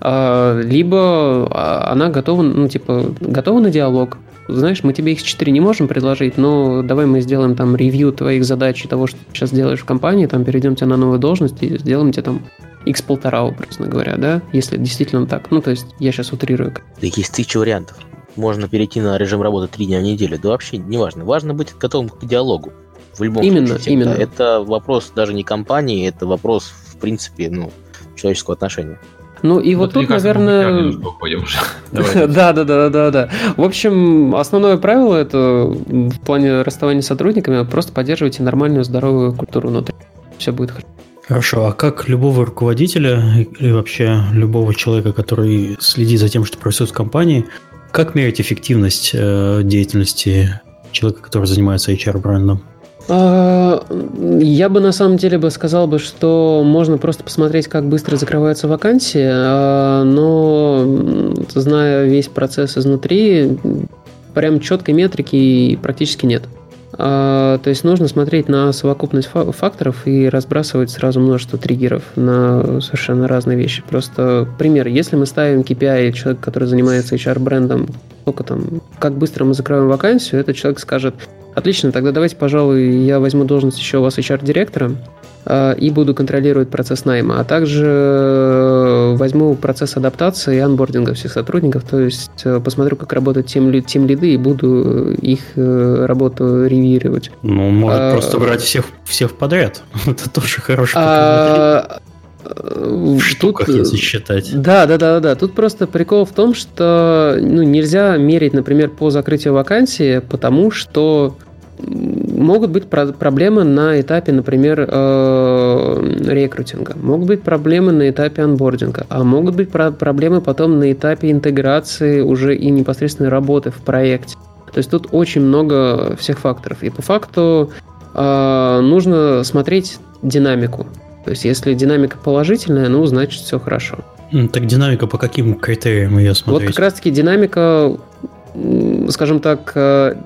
А, либо а, она готова, ну типа, готова на диалог, знаешь, мы тебе X4 не можем предложить, но давай мы сделаем там ревью твоих задач и того, что ты сейчас делаешь в компании, там перейдем тебя на новую должность и сделаем тебе там x полтора, образно говоря, да, если действительно так. Ну, то есть я сейчас утрирую. Да есть тысяча вариантов. Можно перейти на режим работы три дня в неделю. Да вообще не важно. Важно быть готовым к диалогу. В любом Именно, случае. всегда. именно. Это вопрос даже не компании, это вопрос, в принципе, ну, человеческого отношения. Ну и вот, мне тут, наверное... Да, да, да, да, да. В общем, основное правило это в плане расставания с сотрудниками просто поддерживайте нормальную здоровую культуру внутри. Все будет хорошо. Хорошо, а как любого руководителя или вообще любого человека, который следит за тем, что происходит в компании, как мерить эффективность э, деятельности человека, который занимается HR-брендом? А, Я бы на самом деле бы сказал бы, что можно просто посмотреть, как быстро закрываются вакансии, а, но зная весь процесс изнутри, прям четкой метрики практически нет. А, То есть нужно смотреть на совокупность фа- факторов и разбрасывать сразу множество триггеров на совершенно разные вещи. Просто пример, если мы ставим KPI человек, который занимается HR-брендом, сколько там, как быстро мы закрываем вакансию, этот человек скажет, Отлично, тогда давайте, пожалуй, я возьму должность еще у вас HR-директора э, и буду контролировать процесс найма, а также э, возьму процесс адаптации и анбординга всех сотрудников, то есть э, посмотрю, как работают тем, тем лиды и буду их э, работу ревьюировать. Ну, может А- просто брать всех, всех подряд. Это тоже хороший показатель. А, в штуках, тут, э, если считать. Да, да, да, да. Тут просто прикол в том, что ну, нельзя мерить, например, по закрытию вакансии, потому что могут быть про- проблемы на этапе, например, э, рекрутинга, могут быть проблемы на этапе анбординга, а могут быть про- проблемы потом на этапе интеграции уже и непосредственной работы в проекте. То есть тут очень много всех факторов. И по факту э, нужно смотреть динамику. То есть если динамика положительная, ну, значит, все хорошо. Так динамика по каким критериям ее смотреть? Вот как раз-таки динамика, скажем так, э,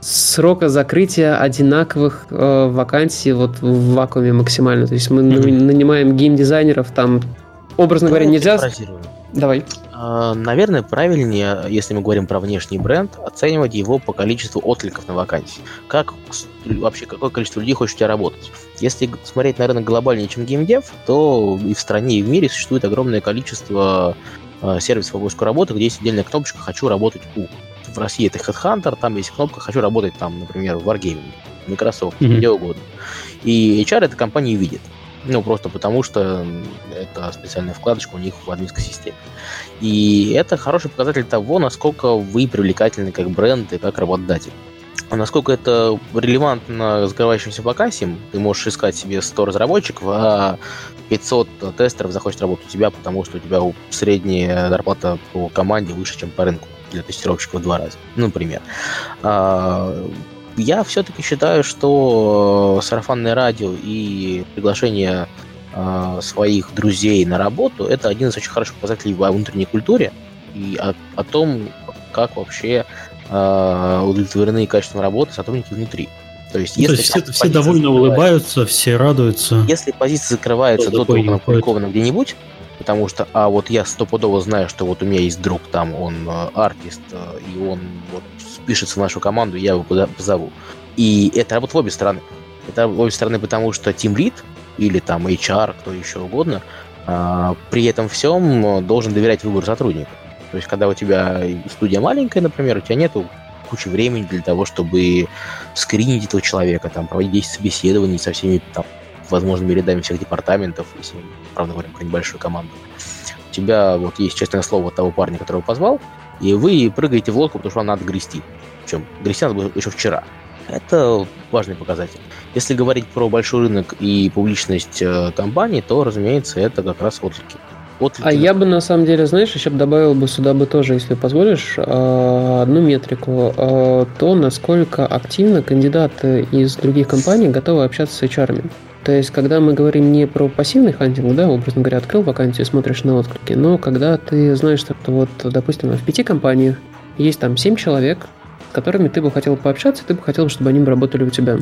срока закрытия одинаковых э, вакансий вот в вакууме максимально. То есть мы mm-hmm. нанимаем геймдизайнеров, там, образно говоря, нельзя... Давай. А, наверное, правильнее, если мы говорим про внешний бренд, оценивать его по количеству откликов на вакансии. Как вообще, какое количество людей хочет у тебя работать? Если смотреть на рынок глобальнее, чем геймдев, то и в стране, и в мире существует огромное количество э, сервисов по поиску работы, где есть отдельная кнопочка «Хочу работать у». В России это Headhunter, там есть кнопка «Хочу работать там, например, в Wargaming», Microsoft, mm-hmm. где угодно. И HR эта компания видит. Ну, просто потому что это специальная вкладочка у них в админской системе. И это хороший показатель того, насколько вы привлекательны как бренд и как работодатель. А насколько это релевантно закрывающимся вакансиям, ты можешь искать себе 100 разработчиков, а 500 тестеров захочет работать у тебя, потому что у тебя средняя зарплата по команде выше, чем по рынку для тестировщиков в два раза, например. А, я все-таки считаю, что сарафанное радио и приглашение э, своих друзей на работу это один из очень хороших показателей о внутренней культуре и о, о том, как вообще э, удовлетворены качеством работы сотрудники внутри. То есть, ну, если то есть все, все довольно улыбаются, все радуются. Если позиция закрывается до как опубликована где-нибудь, потому что, а вот я стопудово знаю, что вот у меня есть друг там, он э, артист, э, и он вот впишется в нашу команду, я его позову. И это работает в обе стороны. Это в обе стороны, потому что Team Lead или там HR, кто еще угодно, а, при этом всем должен доверять выбору сотрудника. То есть, когда у тебя студия маленькая, например, у тебя нету кучи времени для того, чтобы скринить этого человека, там, проводить 10 собеседований со всеми там, возможными рядами всех департаментов, если, правда, говорим про небольшую команду. У тебя вот есть честное слово того парня, которого позвал, и вы прыгаете в лодку, потому что вам надо грести. Причем грести надо было еще вчера. Это важный показатель. Если говорить про большой рынок и публичность э, компании, то, разумеется, это как раз отклики. отклики. А я бы на самом деле, знаешь, еще добавил бы сюда бы тоже, если позволишь, э, одну метрику, э, то насколько активно кандидаты из других компаний готовы общаться с HR. -ами. То есть, когда мы говорим не про пассивный хантинг, да, образно говоря, открыл вакансию, смотришь на отклики, но когда ты знаешь, что вот, допустим, в пяти компаниях есть там семь человек, которыми ты бы хотел пообщаться, ты бы хотел, чтобы они работали у тебя.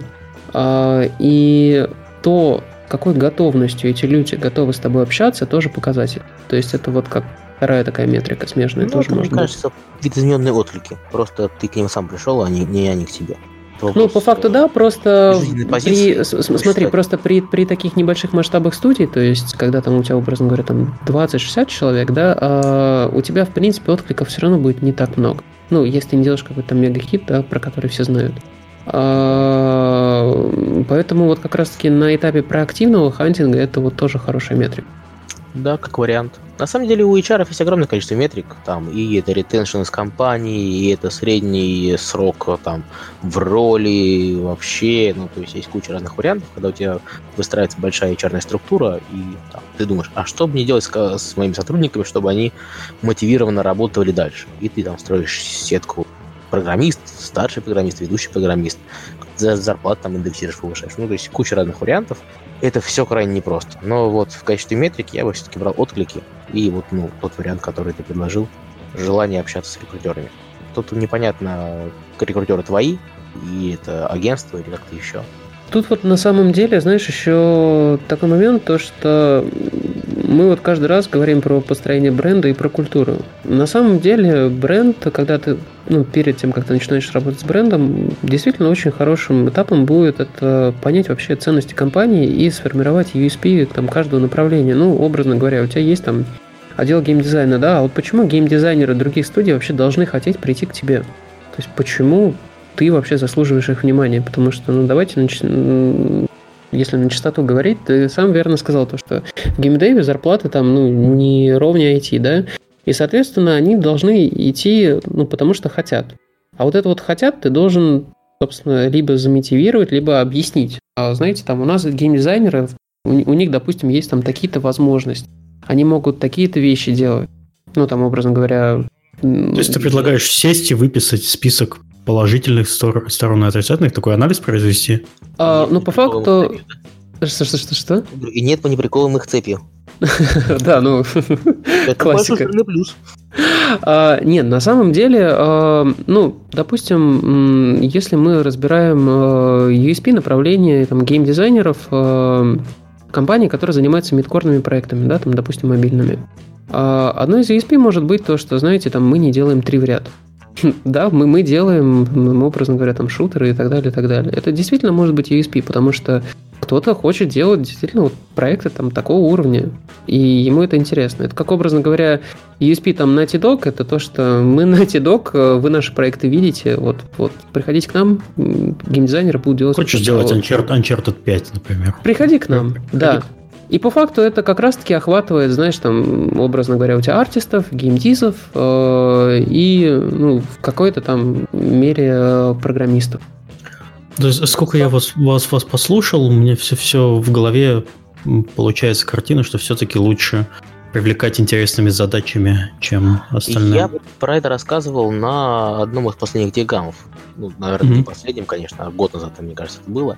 А, и то, какой готовностью эти люди готовы с тобой общаться, тоже показатель. То есть это вот как вторая такая метрика смежная ну, тоже это, можно. Мне кажется, видоизмененные отклики. Просто ты к ним сам пришел, а не, не они к тебе. Вопрос, ну, по факту, да, просто при, смотри, просто при, при таких небольших масштабах студий, то есть, когда там у тебя, образно говоря, там 20-60 человек, да, а у тебя, в принципе, откликов все равно будет не так много. Ну, если ты не делаешь какой-то мега-хит, да, про который все знают. А, поэтому вот как раз-таки на этапе проактивного хантинга это вот тоже хорошая метрика. Да, как вариант. На самом деле у HR есть огромное количество метрик, там, и это ретеншн из компании, и это средний срок там в роли вообще, ну, то есть есть куча разных вариантов, когда у тебя выстраивается большая HR структура, и там, ты думаешь, а что мне делать с, с моими сотрудниками, чтобы они мотивированно работали дальше? И ты там строишь сетку программист, старший программист, ведущий программист, за зарплату там индексируешь, повышаешь. Ну, то есть куча разных вариантов. Это все крайне непросто. Но вот в качестве метрики я бы все-таки брал отклики и вот ну, тот вариант, который ты предложил, желание общаться с рекрутерами. Тут непонятно, рекрутеры твои, и это агентство или как-то еще. Тут вот на самом деле, знаешь, еще такой момент, то что мы вот каждый раз говорим про построение бренда и про культуру. На самом деле бренд, когда ты, ну, перед тем, как ты начинаешь работать с брендом, действительно очень хорошим этапом будет это понять вообще ценности компании и сформировать USP там, каждого направления. Ну, образно говоря, у тебя есть там отдел геймдизайна, да, а вот почему геймдизайнеры других студий вообще должны хотеть прийти к тебе? То есть почему ты вообще заслуживаешь их внимания? Потому что, ну, давайте нач если на чистоту говорить, ты сам верно сказал то, что в геймдеве зарплаты там, ну, не ровнее IT, да, и, соответственно, они должны идти, ну, потому что хотят. А вот это вот хотят ты должен, собственно, либо замотивировать, либо объяснить. А знаете, там у нас геймдизайнеры, у, у них, допустим, есть там такие-то возможности. Они могут такие-то вещи делать. Ну, там, образно говоря... То есть ты предлагаешь сесть и выписать список положительных стор- сторон и отрицательных, такой анализ произвести? А, ну, по факту... Что, что, что, что? И нет по неприколам их цепью. Да, ну, классика. плюс. А, Нет, на самом деле, а, ну, допустим, если мы разбираем а, USP направление там, геймдизайнеров компаний, которые занимаются мидкорными проектами, да, там, допустим, мобильными. Одно из USP может быть то, что, знаете, там мы не делаем три в ряд. Да, мы, мы делаем, образно говоря, там шутеры и так далее, и так далее. Это действительно может быть USP, потому что кто-то хочет делать действительно вот проекты там такого уровня, и ему это интересно. Это как, образно говоря, USP там Naughty Dog, это то, что мы Naughty Dog, э, вы наши проекты видите, вот, вот приходите к нам, м, геймдизайнеры будут делать... Хочешь вот. Uncharted, Uncharted 5, например? Приходи к нам, Приходи да. И по факту это как раз-таки охватывает, знаешь, там, образно говоря, у тебя артистов, геймдизов э, и, ну, в какой-то там мере э, программистов. То есть, сколько я вас, вас, вас послушал, у меня все, все в голове получается картина, что все-таки лучше привлекать интересными задачами, чем остальное. Я про это рассказывал на одном из последних дигамов. Ну, наверное, не Мгм. последнем, конечно, а год назад, мне кажется, это было.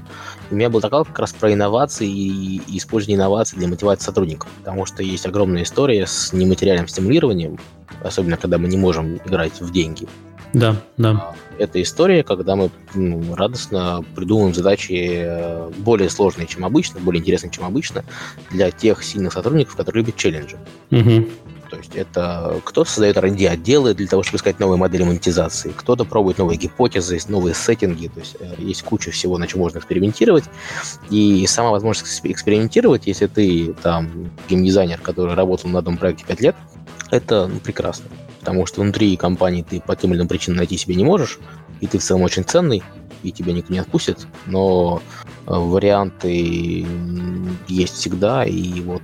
У меня был доклад как раз про инновации и и использование инноваций для мотивации сотрудников. Потому что есть огромная история с нематериальным стимулированием, особенно когда мы не можем играть в деньги. Да, да. Это история, когда мы ну, радостно придумываем задачи э, более сложные, чем обычно, более интересные, чем обычно, для тех сильных сотрудников, которые любят челленджи. Мгм. То есть это кто-то создает R&D отделы для того, чтобы искать новые модели монетизации, кто-то пробует новые гипотезы, новые сеттинги, то есть э, есть куча всего, на чем можно экспериментировать. И сама возможность эксп- экспериментировать, если ты там геймдизайнер, который работал на одном проекте 5 лет, это ну, прекрасно. Потому что внутри компании ты по тем или иным причинам найти себе не можешь, и ты в целом очень ценный, и тебя никто не отпустит, но э, варианты есть всегда, и вот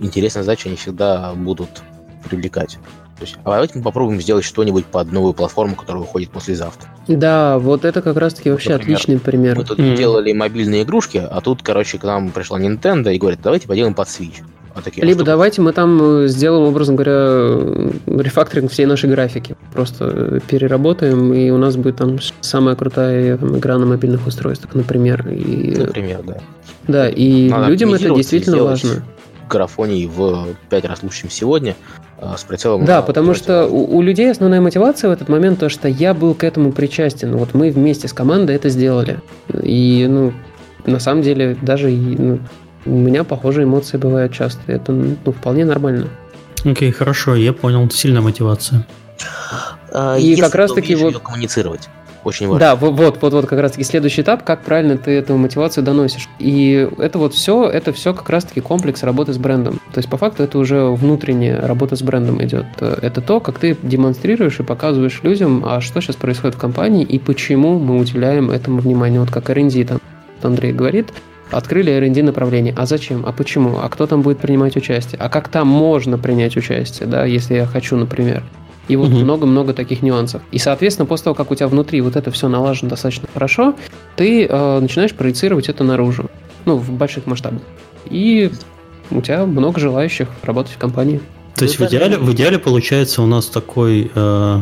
интересные задачи они всегда будут привлекать. То есть, а давайте мы попробуем сделать что-нибудь под новую платформу, которая выходит послезавтра. Да, вот это как раз-таки вообще например, отличный пример. Мы тут Мгм. делали мобильные игрушки, а тут, короче, к нам пришла Nintendo и говорит, давайте поделаем под Switch. А такие, а Либо что- давайте мы там э, сделаем, образно говоря, э, рефакторинг всей нашей графики. Просто э, переработаем, и у нас будет там самая крутая там, игра на мобильных устройствах, например. И, э, Например, да. да, и Надо людям это действительно важно. Графоний в пять раз лучше, чем сегодня, а, с прицелом... Да, потому что у, у людей основная мотивация в этот момент то, что я был к этому причастен. Вот мы вместе с командой это сделали. И, ну, на самом деле, даже ну, у меня похожие эмоции бывают часто. Это ну, вполне нормально. Окей, хорошо, я понял. Сильная мотивация. А, И если как раз-таки умеешь вот- коммуницировать. Очень важно. Да, во- вот, вот, вот как раз-таки следующий этап, как правильно ты эту мотивацию доносишь. И это вот все, это все как раз-таки комплекс работы с брендом. То есть, по факту, это уже внутренняя работа с брендом идет. Это то, как ты демонстрируешь и показываешь людям, а что сейчас происходит в компании и почему мы уделяем этому внимание. Вот как R&D там Андрей говорит, открыли R&D направление. А зачем? А почему? А кто там будет принимать участие? А как там можно принять участие, да, если я хочу, например? И вот много-много таких нюансов. И, соответственно, после того, как у тебя внутри вот это все налажено достаточно хорошо, ты э, начинаешь проецировать это наружу. Ну, в больших масштабах. И у тебя много желающих работать в компании. То есть в Ну, даже- идеале, в идеале получается у нас такой, э,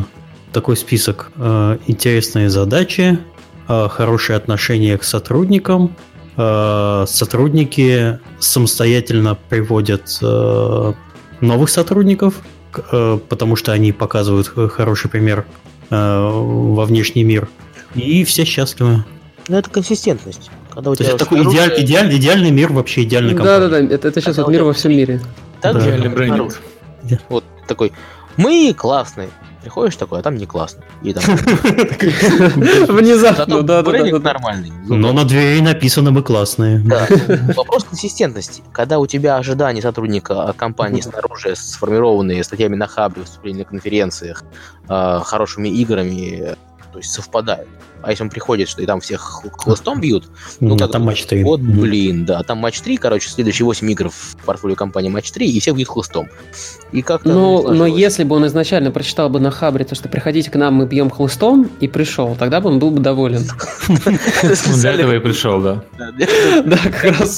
такой список э, интересные задачи, э, хорошие отношения к сотрудникам, э, сотрудники самостоятельно приводят э, новых сотрудников, потому что они показывают х- хороший пример э, во внешний мир, и все счастливы. Ну, это консистентность. Когда у То тебя есть это такой снаружи- идеаль- идеальный, идеальный мир вообще идеальной компании. Да-да-да, это, это сейчас Когда вот мир тебя во всем мире. Так Да. же, Идеальный снаружи. Вот такой, мы классные. Приходишь такой, а там не классно. И там... Внезапно, Зато да, да, да. нормальный. Но на двери написано «Мы классные». Да. Вопрос консистентности. Когда у тебя ожидания сотрудника от компании снаружи сформированные статьями на хабре, выступления на конференциях, э, хорошими играми, то есть совпадают. А если он приходит, что и там всех хлыстом бьют, ну Ну, как там матч 3. Вот, блин, да, там матч 3, короче, следующие 8 игр в портфолио компании матч 3, и всех бьют хлыстом. И как-то... Ну, но если бы он изначально прочитал бы на Хабре то, что приходите к нам, мы бьем хлыстом, и пришел, тогда бы он был бы доволен. Для этого и пришел, да. Да, как раз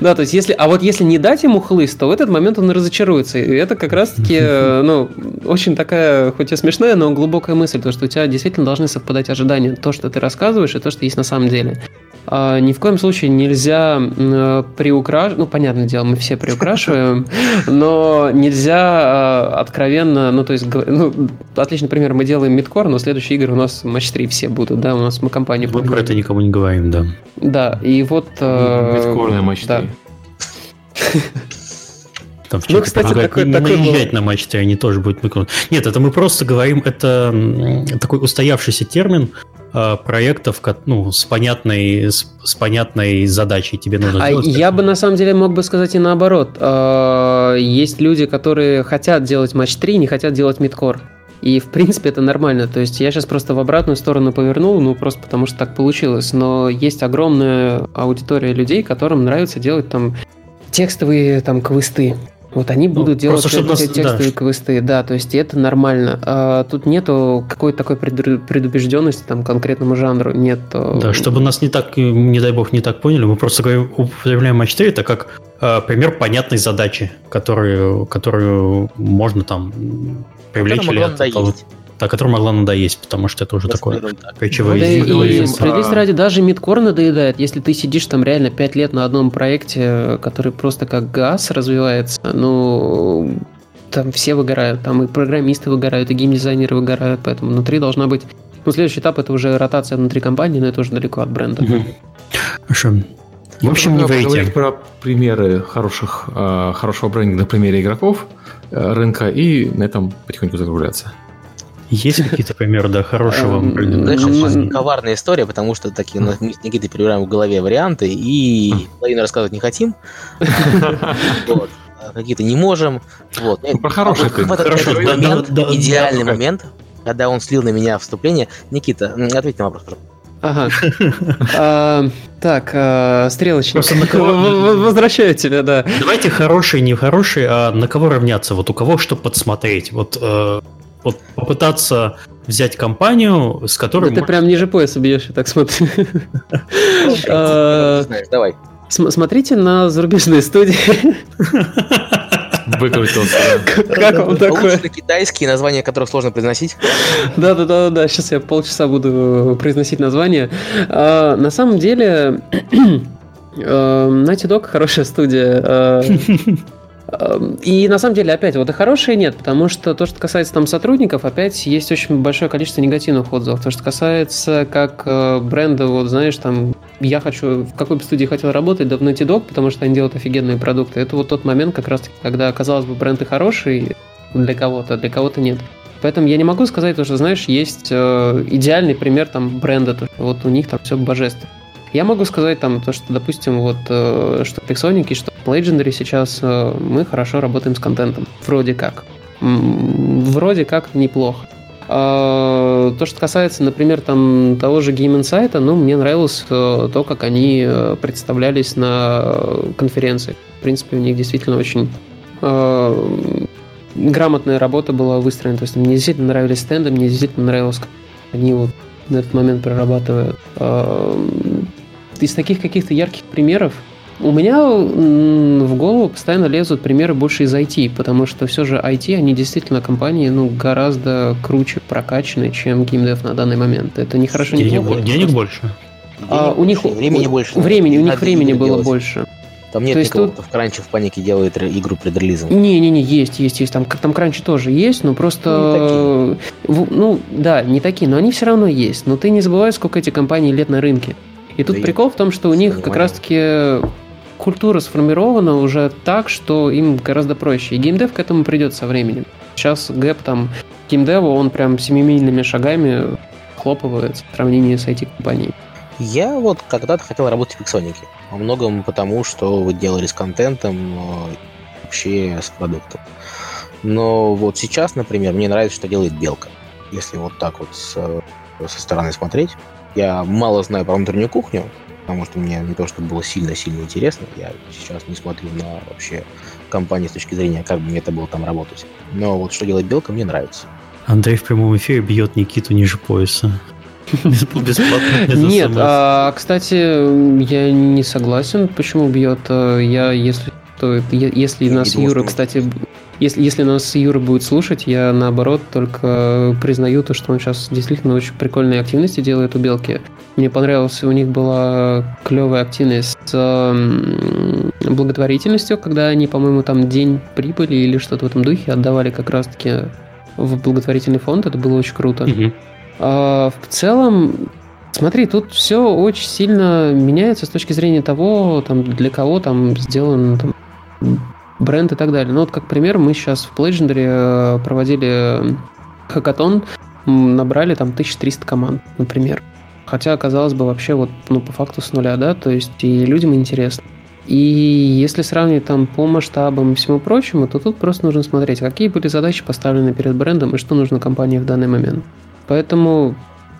Да, то есть если... А вот если не дать ему хлыст, то в этот момент он разочаруется. И это как раз-таки, э, ну, очень такая, хоть и смешная, но глубокая мысль, то, что у тебя действительно должны совпадать ожидания. То, что ты рассказываешь, и то, что есть на самом деле. а, ни в коем случае нельзя приукрашивать, ну, понятное дело, мы все приукрашиваем, но нельзя а, откровенно, ну, то есть, ну, отличный пример, мы делаем мидкор, но следующие игры у нас матч 3 все будут, да, у нас мы компания... Мы про это никому не говорим, да. Да, и вот... Мидкорная матч 3. Там ну, кстати, такой, не, такой наезжать был. на матч 3, они тоже будут микро. Нет, это мы просто говорим, это такой устоявшийся термин, Э, проектов ну, с, понятной, с, с понятной задачей тебе нужно а делать. Я бы на самом деле мог бы сказать и наоборот. Э, есть люди, которые хотят делать матч 3, не хотят делать мидкор. И, в принципе, это нормально. То есть я сейчас просто в обратную сторону повернул, ну, просто потому что так получилось. Но есть огромная аудитория людей, которым нравится делать там текстовые там квесты. Вот они ну, будут делать просто, эти текстовые да. квесты, да, то есть это нормально. А, тут нету какой-то такой предубежденности там конкретному жанру, нет. Да, чтобы нас не так, не дай бог, не так поняли, мы просто говорим, употребляем матч 4 это как э, пример понятной задачи, которую, которую можно там привлечь или от, да, которая могла надоесть, потому что это уже такое да, И справедливости ради даже мидкор надоедает, если ты сидишь там реально 5 лет на одном проекте, который просто как газ развивается, ну, там все выгорают, там и программисты выгорают, и геймдизайнеры выгорают, поэтому внутри должна быть... Ну, следующий этап это уже ротация внутри компании, но это уже далеко от бренда. Угу. Хорошо. В общем, не вейте. про примеры хороших, э, хорошего бренда на примере игроков э, рынка и на этом потихоньку загружаться. Есть какие-то примеры, да, хорошего? Дальше очень коварная история, потому что такие мы с Никитой перебираем в голове варианты и половину рассказывать не хотим. А какие-то не можем. Вот. Ну, про хороший этот момент, идеальный момент, когда он слил на меня вступление. Никита, ответь на вопрос, пожалуйста. Ага. А, так, а, стрелочник. Возвращаю тебя, да. Давайте хороший, не хороший, а на кого равняться? Вот у кого что подсмотреть? Вот э, вот попытаться взять компанию, с которой... Да ты прям ниже пояса бьешь, я так смотрю. А, давай. Смотрите на зарубежные студии. Выкрутился. Как вам такое? китайские названия, которых сложно произносить. Да, да, да, да. Сейчас я полчаса буду произносить название. А, на самом деле, Naughty Dog хорошая студия. Эм, и на самом деле, опять, вот и хорошие нет, потому что то, что касается там сотрудников, опять есть очень большое количество негативных отзывов. То, что касается как э, бренда, вот знаешь, там, я хочу, в какой бы студии хотел работать, да в Naughty Dog, потому что они делают офигенные продукты. Это вот тот момент, как раз таки, когда, казалось бы, бренд и хороший для кого-то, а для кого-то нет. Поэтому я не могу сказать, что, знаешь, есть э, идеальный пример там бренда, то, что вот у них там все божественно. Я могу сказать там то, что, допустим, вот э, что Pixonic что Legendary сейчас э, мы хорошо работаем с контентом. Вроде как. Вроде как неплохо. А, то, что касается, например, там того же Game Insight, ну, мне нравилось э, то, как они представлялись на конференции. В принципе, у них действительно очень грамотная работа была выстроена. То есть мне действительно нравились стенды, мне действительно нравилось, как они вот на этот момент прорабатывают из таких каких-то ярких примеров у меня в голову постоянно лезут примеры больше из IT, потому что все же IT, они действительно компании ну, гораздо круче прокачаны, чем геймдев на данный момент. Это не хорошо, не плохо. Денег больше? А, у них времени больше. Времени, у них времени было делать. больше. Там нет То никого, тут... кто в кранче в панике делает игру пред релизом. Не-не-не, есть, есть, есть. Там, там кранчи тоже есть, но просто... Ну, ну, да, не такие, но они все равно есть. Но ты не забывай, сколько эти компании лет на рынке. И тут да прикол в том, что у них как раз-таки культура сформирована уже так, что им гораздо проще. И геймдев к этому придет со временем. Сейчас гэп там геймдева, он прям семимильными шагами хлопывает в сравнении с IT-компанией. Я вот когда-то хотел работать в Pixonic. Во многом потому, что вы делали с контентом, вообще с продуктом. Но вот сейчас, например, мне нравится, что делает Белка. Если вот так вот со, со стороны смотреть. Я мало знаю про внутреннюю кухню, потому что мне не то, чтобы было сильно-сильно интересно. Я сейчас не смотрю на вообще компании с точки зрения, как бы мне это было там работать. Но вот что делает Белка, мне нравится. Андрей в прямом эфире бьет Никиту ниже пояса. Бесплатно. Нет, а, кстати, я не согласен, почему бьет. Я, если то если нас Юра, кстати, если, если нас Юра будет слушать, я наоборот только признаю то, что он сейчас действительно очень прикольные активности делает у Белки. Мне понравилось, у них была клевая активность с благотворительностью, когда они, по-моему, там день прибыли или что-то в этом духе отдавали как раз-таки в благотворительный фонд. Это было очень круто. А, в целом, смотри, тут все очень сильно меняется с точки зрения того, там, для кого там сделан там, бренд и так далее. Ну вот, как пример, мы сейчас в Legendary э, проводили хакатон, набрали там 1300 команд, например. Хотя, казалось бы, вообще вот, ну, по факту с нуля, да, то есть и людям интересно. И если сравнивать там по масштабам и всему прочему, то тут просто нужно смотреть, какие были задачи поставлены перед брендом и что нужно компании в данный момент. Поэтому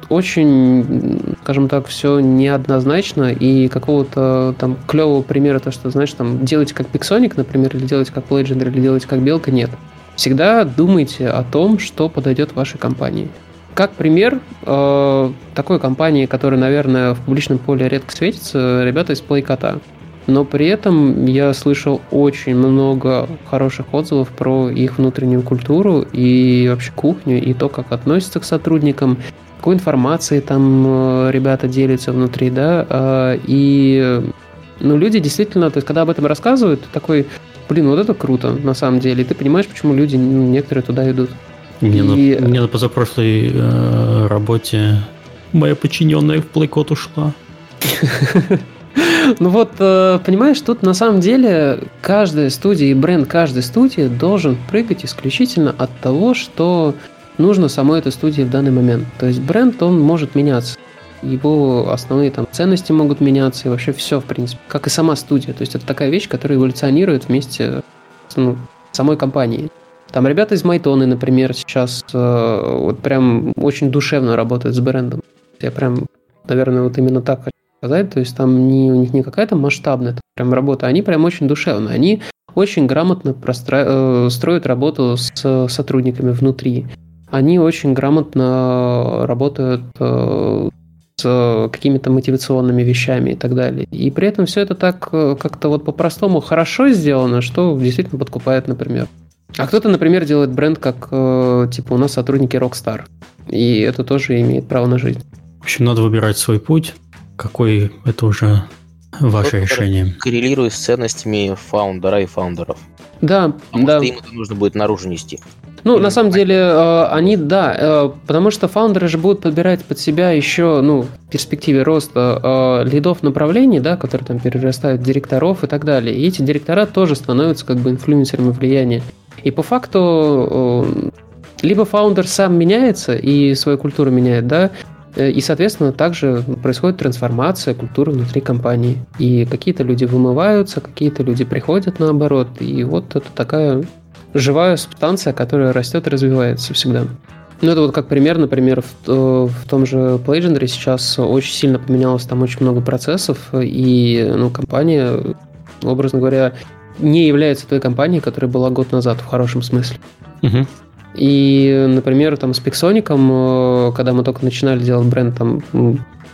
очень, скажем так, все неоднозначно, и какого-то там клевого примера, то, что, знаешь, там, делать как Pixonic, например, или делать как Legendary, или делать как Белка, нет. Всегда думайте о том, что подойдет вашей компании. Как пример э, такой компании, которая, наверное, в публичном поле редко светится, ребята из Playkota. Но при этом я слышал очень много хороших отзывов про их внутреннюю культуру и вообще кухню, и то, как относятся к сотрудникам, какой информацией там э, ребята делятся внутри, да, а, и ну, люди действительно, то есть, когда об этом рассказывают, ты такой, блин, вот это круто, на самом деле, и ты понимаешь, почему люди, ну, некоторые туда идут. Мне, И- на, мне на позапрошлой э, работе моя подчиненная в плейкот ушла. Ну вот, э, понимаешь, тут на самом деле каждая студия и бренд каждой студии должен прыгать исключительно от того, что нужно самой этой студии в данный момент. То есть бренд, он может меняться. Его основные там ценности могут меняться и вообще все, в принципе, как и сама студия. То есть это такая вещь, которая эволюционирует вместе с ну, самой компанией. Там ребята из Майтоны, например, сейчас э, вот прям очень душевно работают с брендом. Я прям, наверное, вот именно так хочу сказать. То есть там не, у них не какая-то масштабная там прям работа, они прям очень душевные. Они очень грамотно простра- э, строят работу с сотрудниками внутри. Они очень грамотно работают э, с какими-то мотивационными вещами и так далее. И при этом все это так э, как-то вот по-простому хорошо сделано, что действительно подкупает, например. А кто-то, например, делает бренд, как э, типа у нас сотрудники Rockstar. И это тоже имеет право на жизнь. В общем, надо выбирать свой путь. Какой это уже ваше Тот, решение. Коррелирует с ценностями фаундера и фаундеров. Да, Потому да. что им это нужно будет наружу нести. Ну, на самом деле, э, они, да, э, потому что фаундеры же будут подбирать под себя еще, ну, в перспективе роста э, лидов направлений, да, которые там перерастают в директоров и так далее. И эти директора тоже становятся как бы инфлюенсерами влияния. И по факту либо фаундер сам меняется и свою культуру меняет, да, и, соответственно, также происходит трансформация культуры внутри компании. И какие-то люди вымываются, какие-то люди приходят наоборот. И вот это такая живая субстанция, которая растет и развивается всегда. Ну, это вот как пример, например, в, э, в том же Legendary сейчас очень сильно поменялось там очень много процессов, и ну, компания, образно говоря, не является той компанией, которая была год назад, в хорошем смысле. Мгм. И, например, там с Пиксоником, э, когда мы только начинали делать бренд, там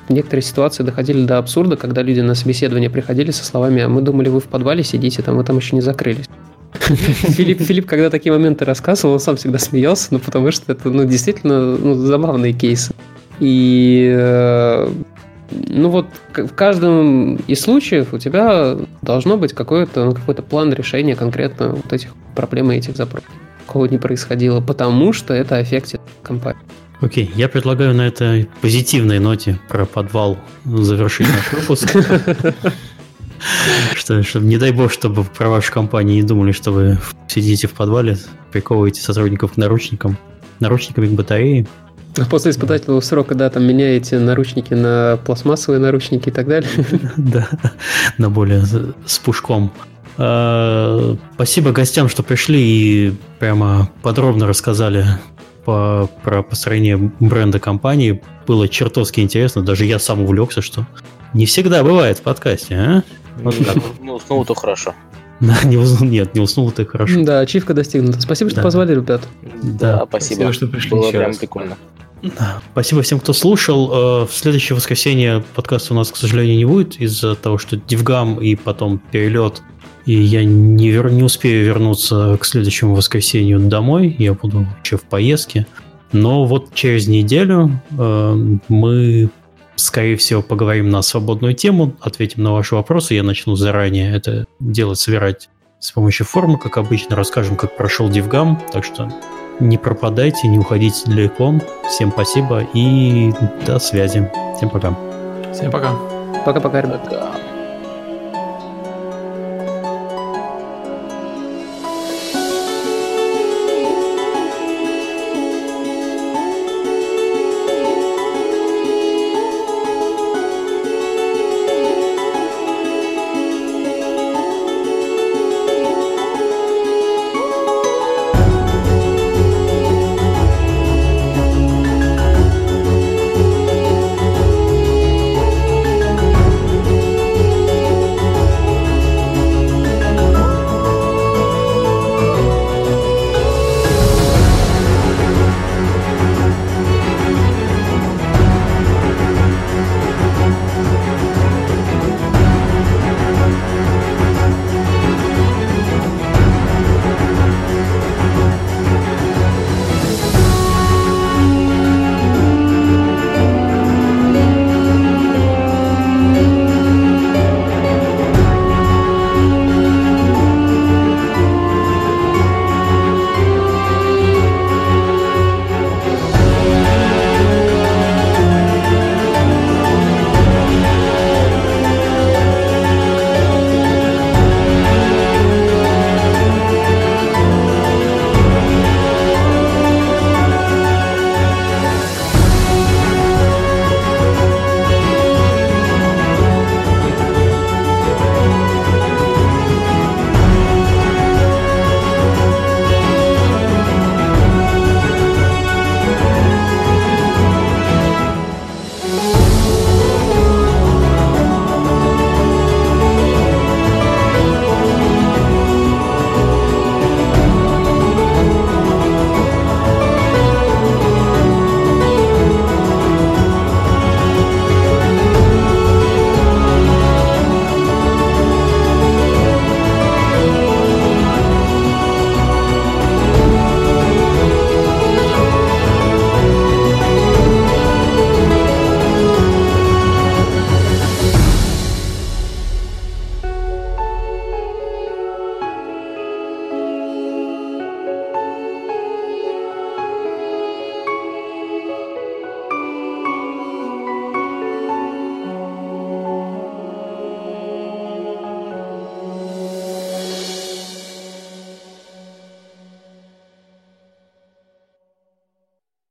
некоторые ситуации доходили до абсурда, когда люди на собеседование приходили со словами, а мы думали, вы в подвале сидите, там вы там еще не закрылись. Филипп, Филипп, когда такие моменты рассказывал, он сам всегда смеялся, ну, потому что это, ну, действительно, ну, забавные кейсы. И, э, ну, вот в каждом из случаев у тебя должно быть какой-то, ну, какой-то план решения конкретно вот этих проблем и этих запросов. Такого не происходило, потому что это аффектит компанию. Окей, я предлагаю на этой позитивной ноте про подвал завершить наш выпуск. Что, чтобы, не дай бог, чтобы про вашу компанию не думали, что вы сидите в подвале, приковываете сотрудников к наручникам, наручниками к батарее. А После испытательного срока, да, там меняете наручники на пластмассовые наручники и так далее. Да, на более с- пушком. А, Спасибо гостям, что пришли и прямо подробно рассказали по, про построение бренда компании. Было чертовски интересно. Даже я сам увлекся, что не всегда бывает в подкасте, а? Вот так. Ну, снова то хорошо. Да, не уснул, нет, не уснул ты хорошо. Да, ачивка достигнута. Спасибо, что Да. позвали, ребят. Да, Да, спасибо. спасибо, что пришли Было прям раз. прикольно. Да. Спасибо всем, кто слушал. Э, В следующее воскресенье подкаста у нас, к сожалению, не будет из-за того, что Дивгам и потом перелет и я не, вер... не успею вернуться к следующему воскресенью домой, я буду еще в поездке. Но вот через неделю э, мы, скорее всего, поговорим на свободную тему, ответим на ваши вопросы. Я начну заранее это делать, собирать с помощью формы, как обычно, расскажем, как прошел DivGam. Так что не пропадайте, не уходите далеко. Всем спасибо и до связи. Всем пока. Всем пока. Пока-пока, ребят. Пока.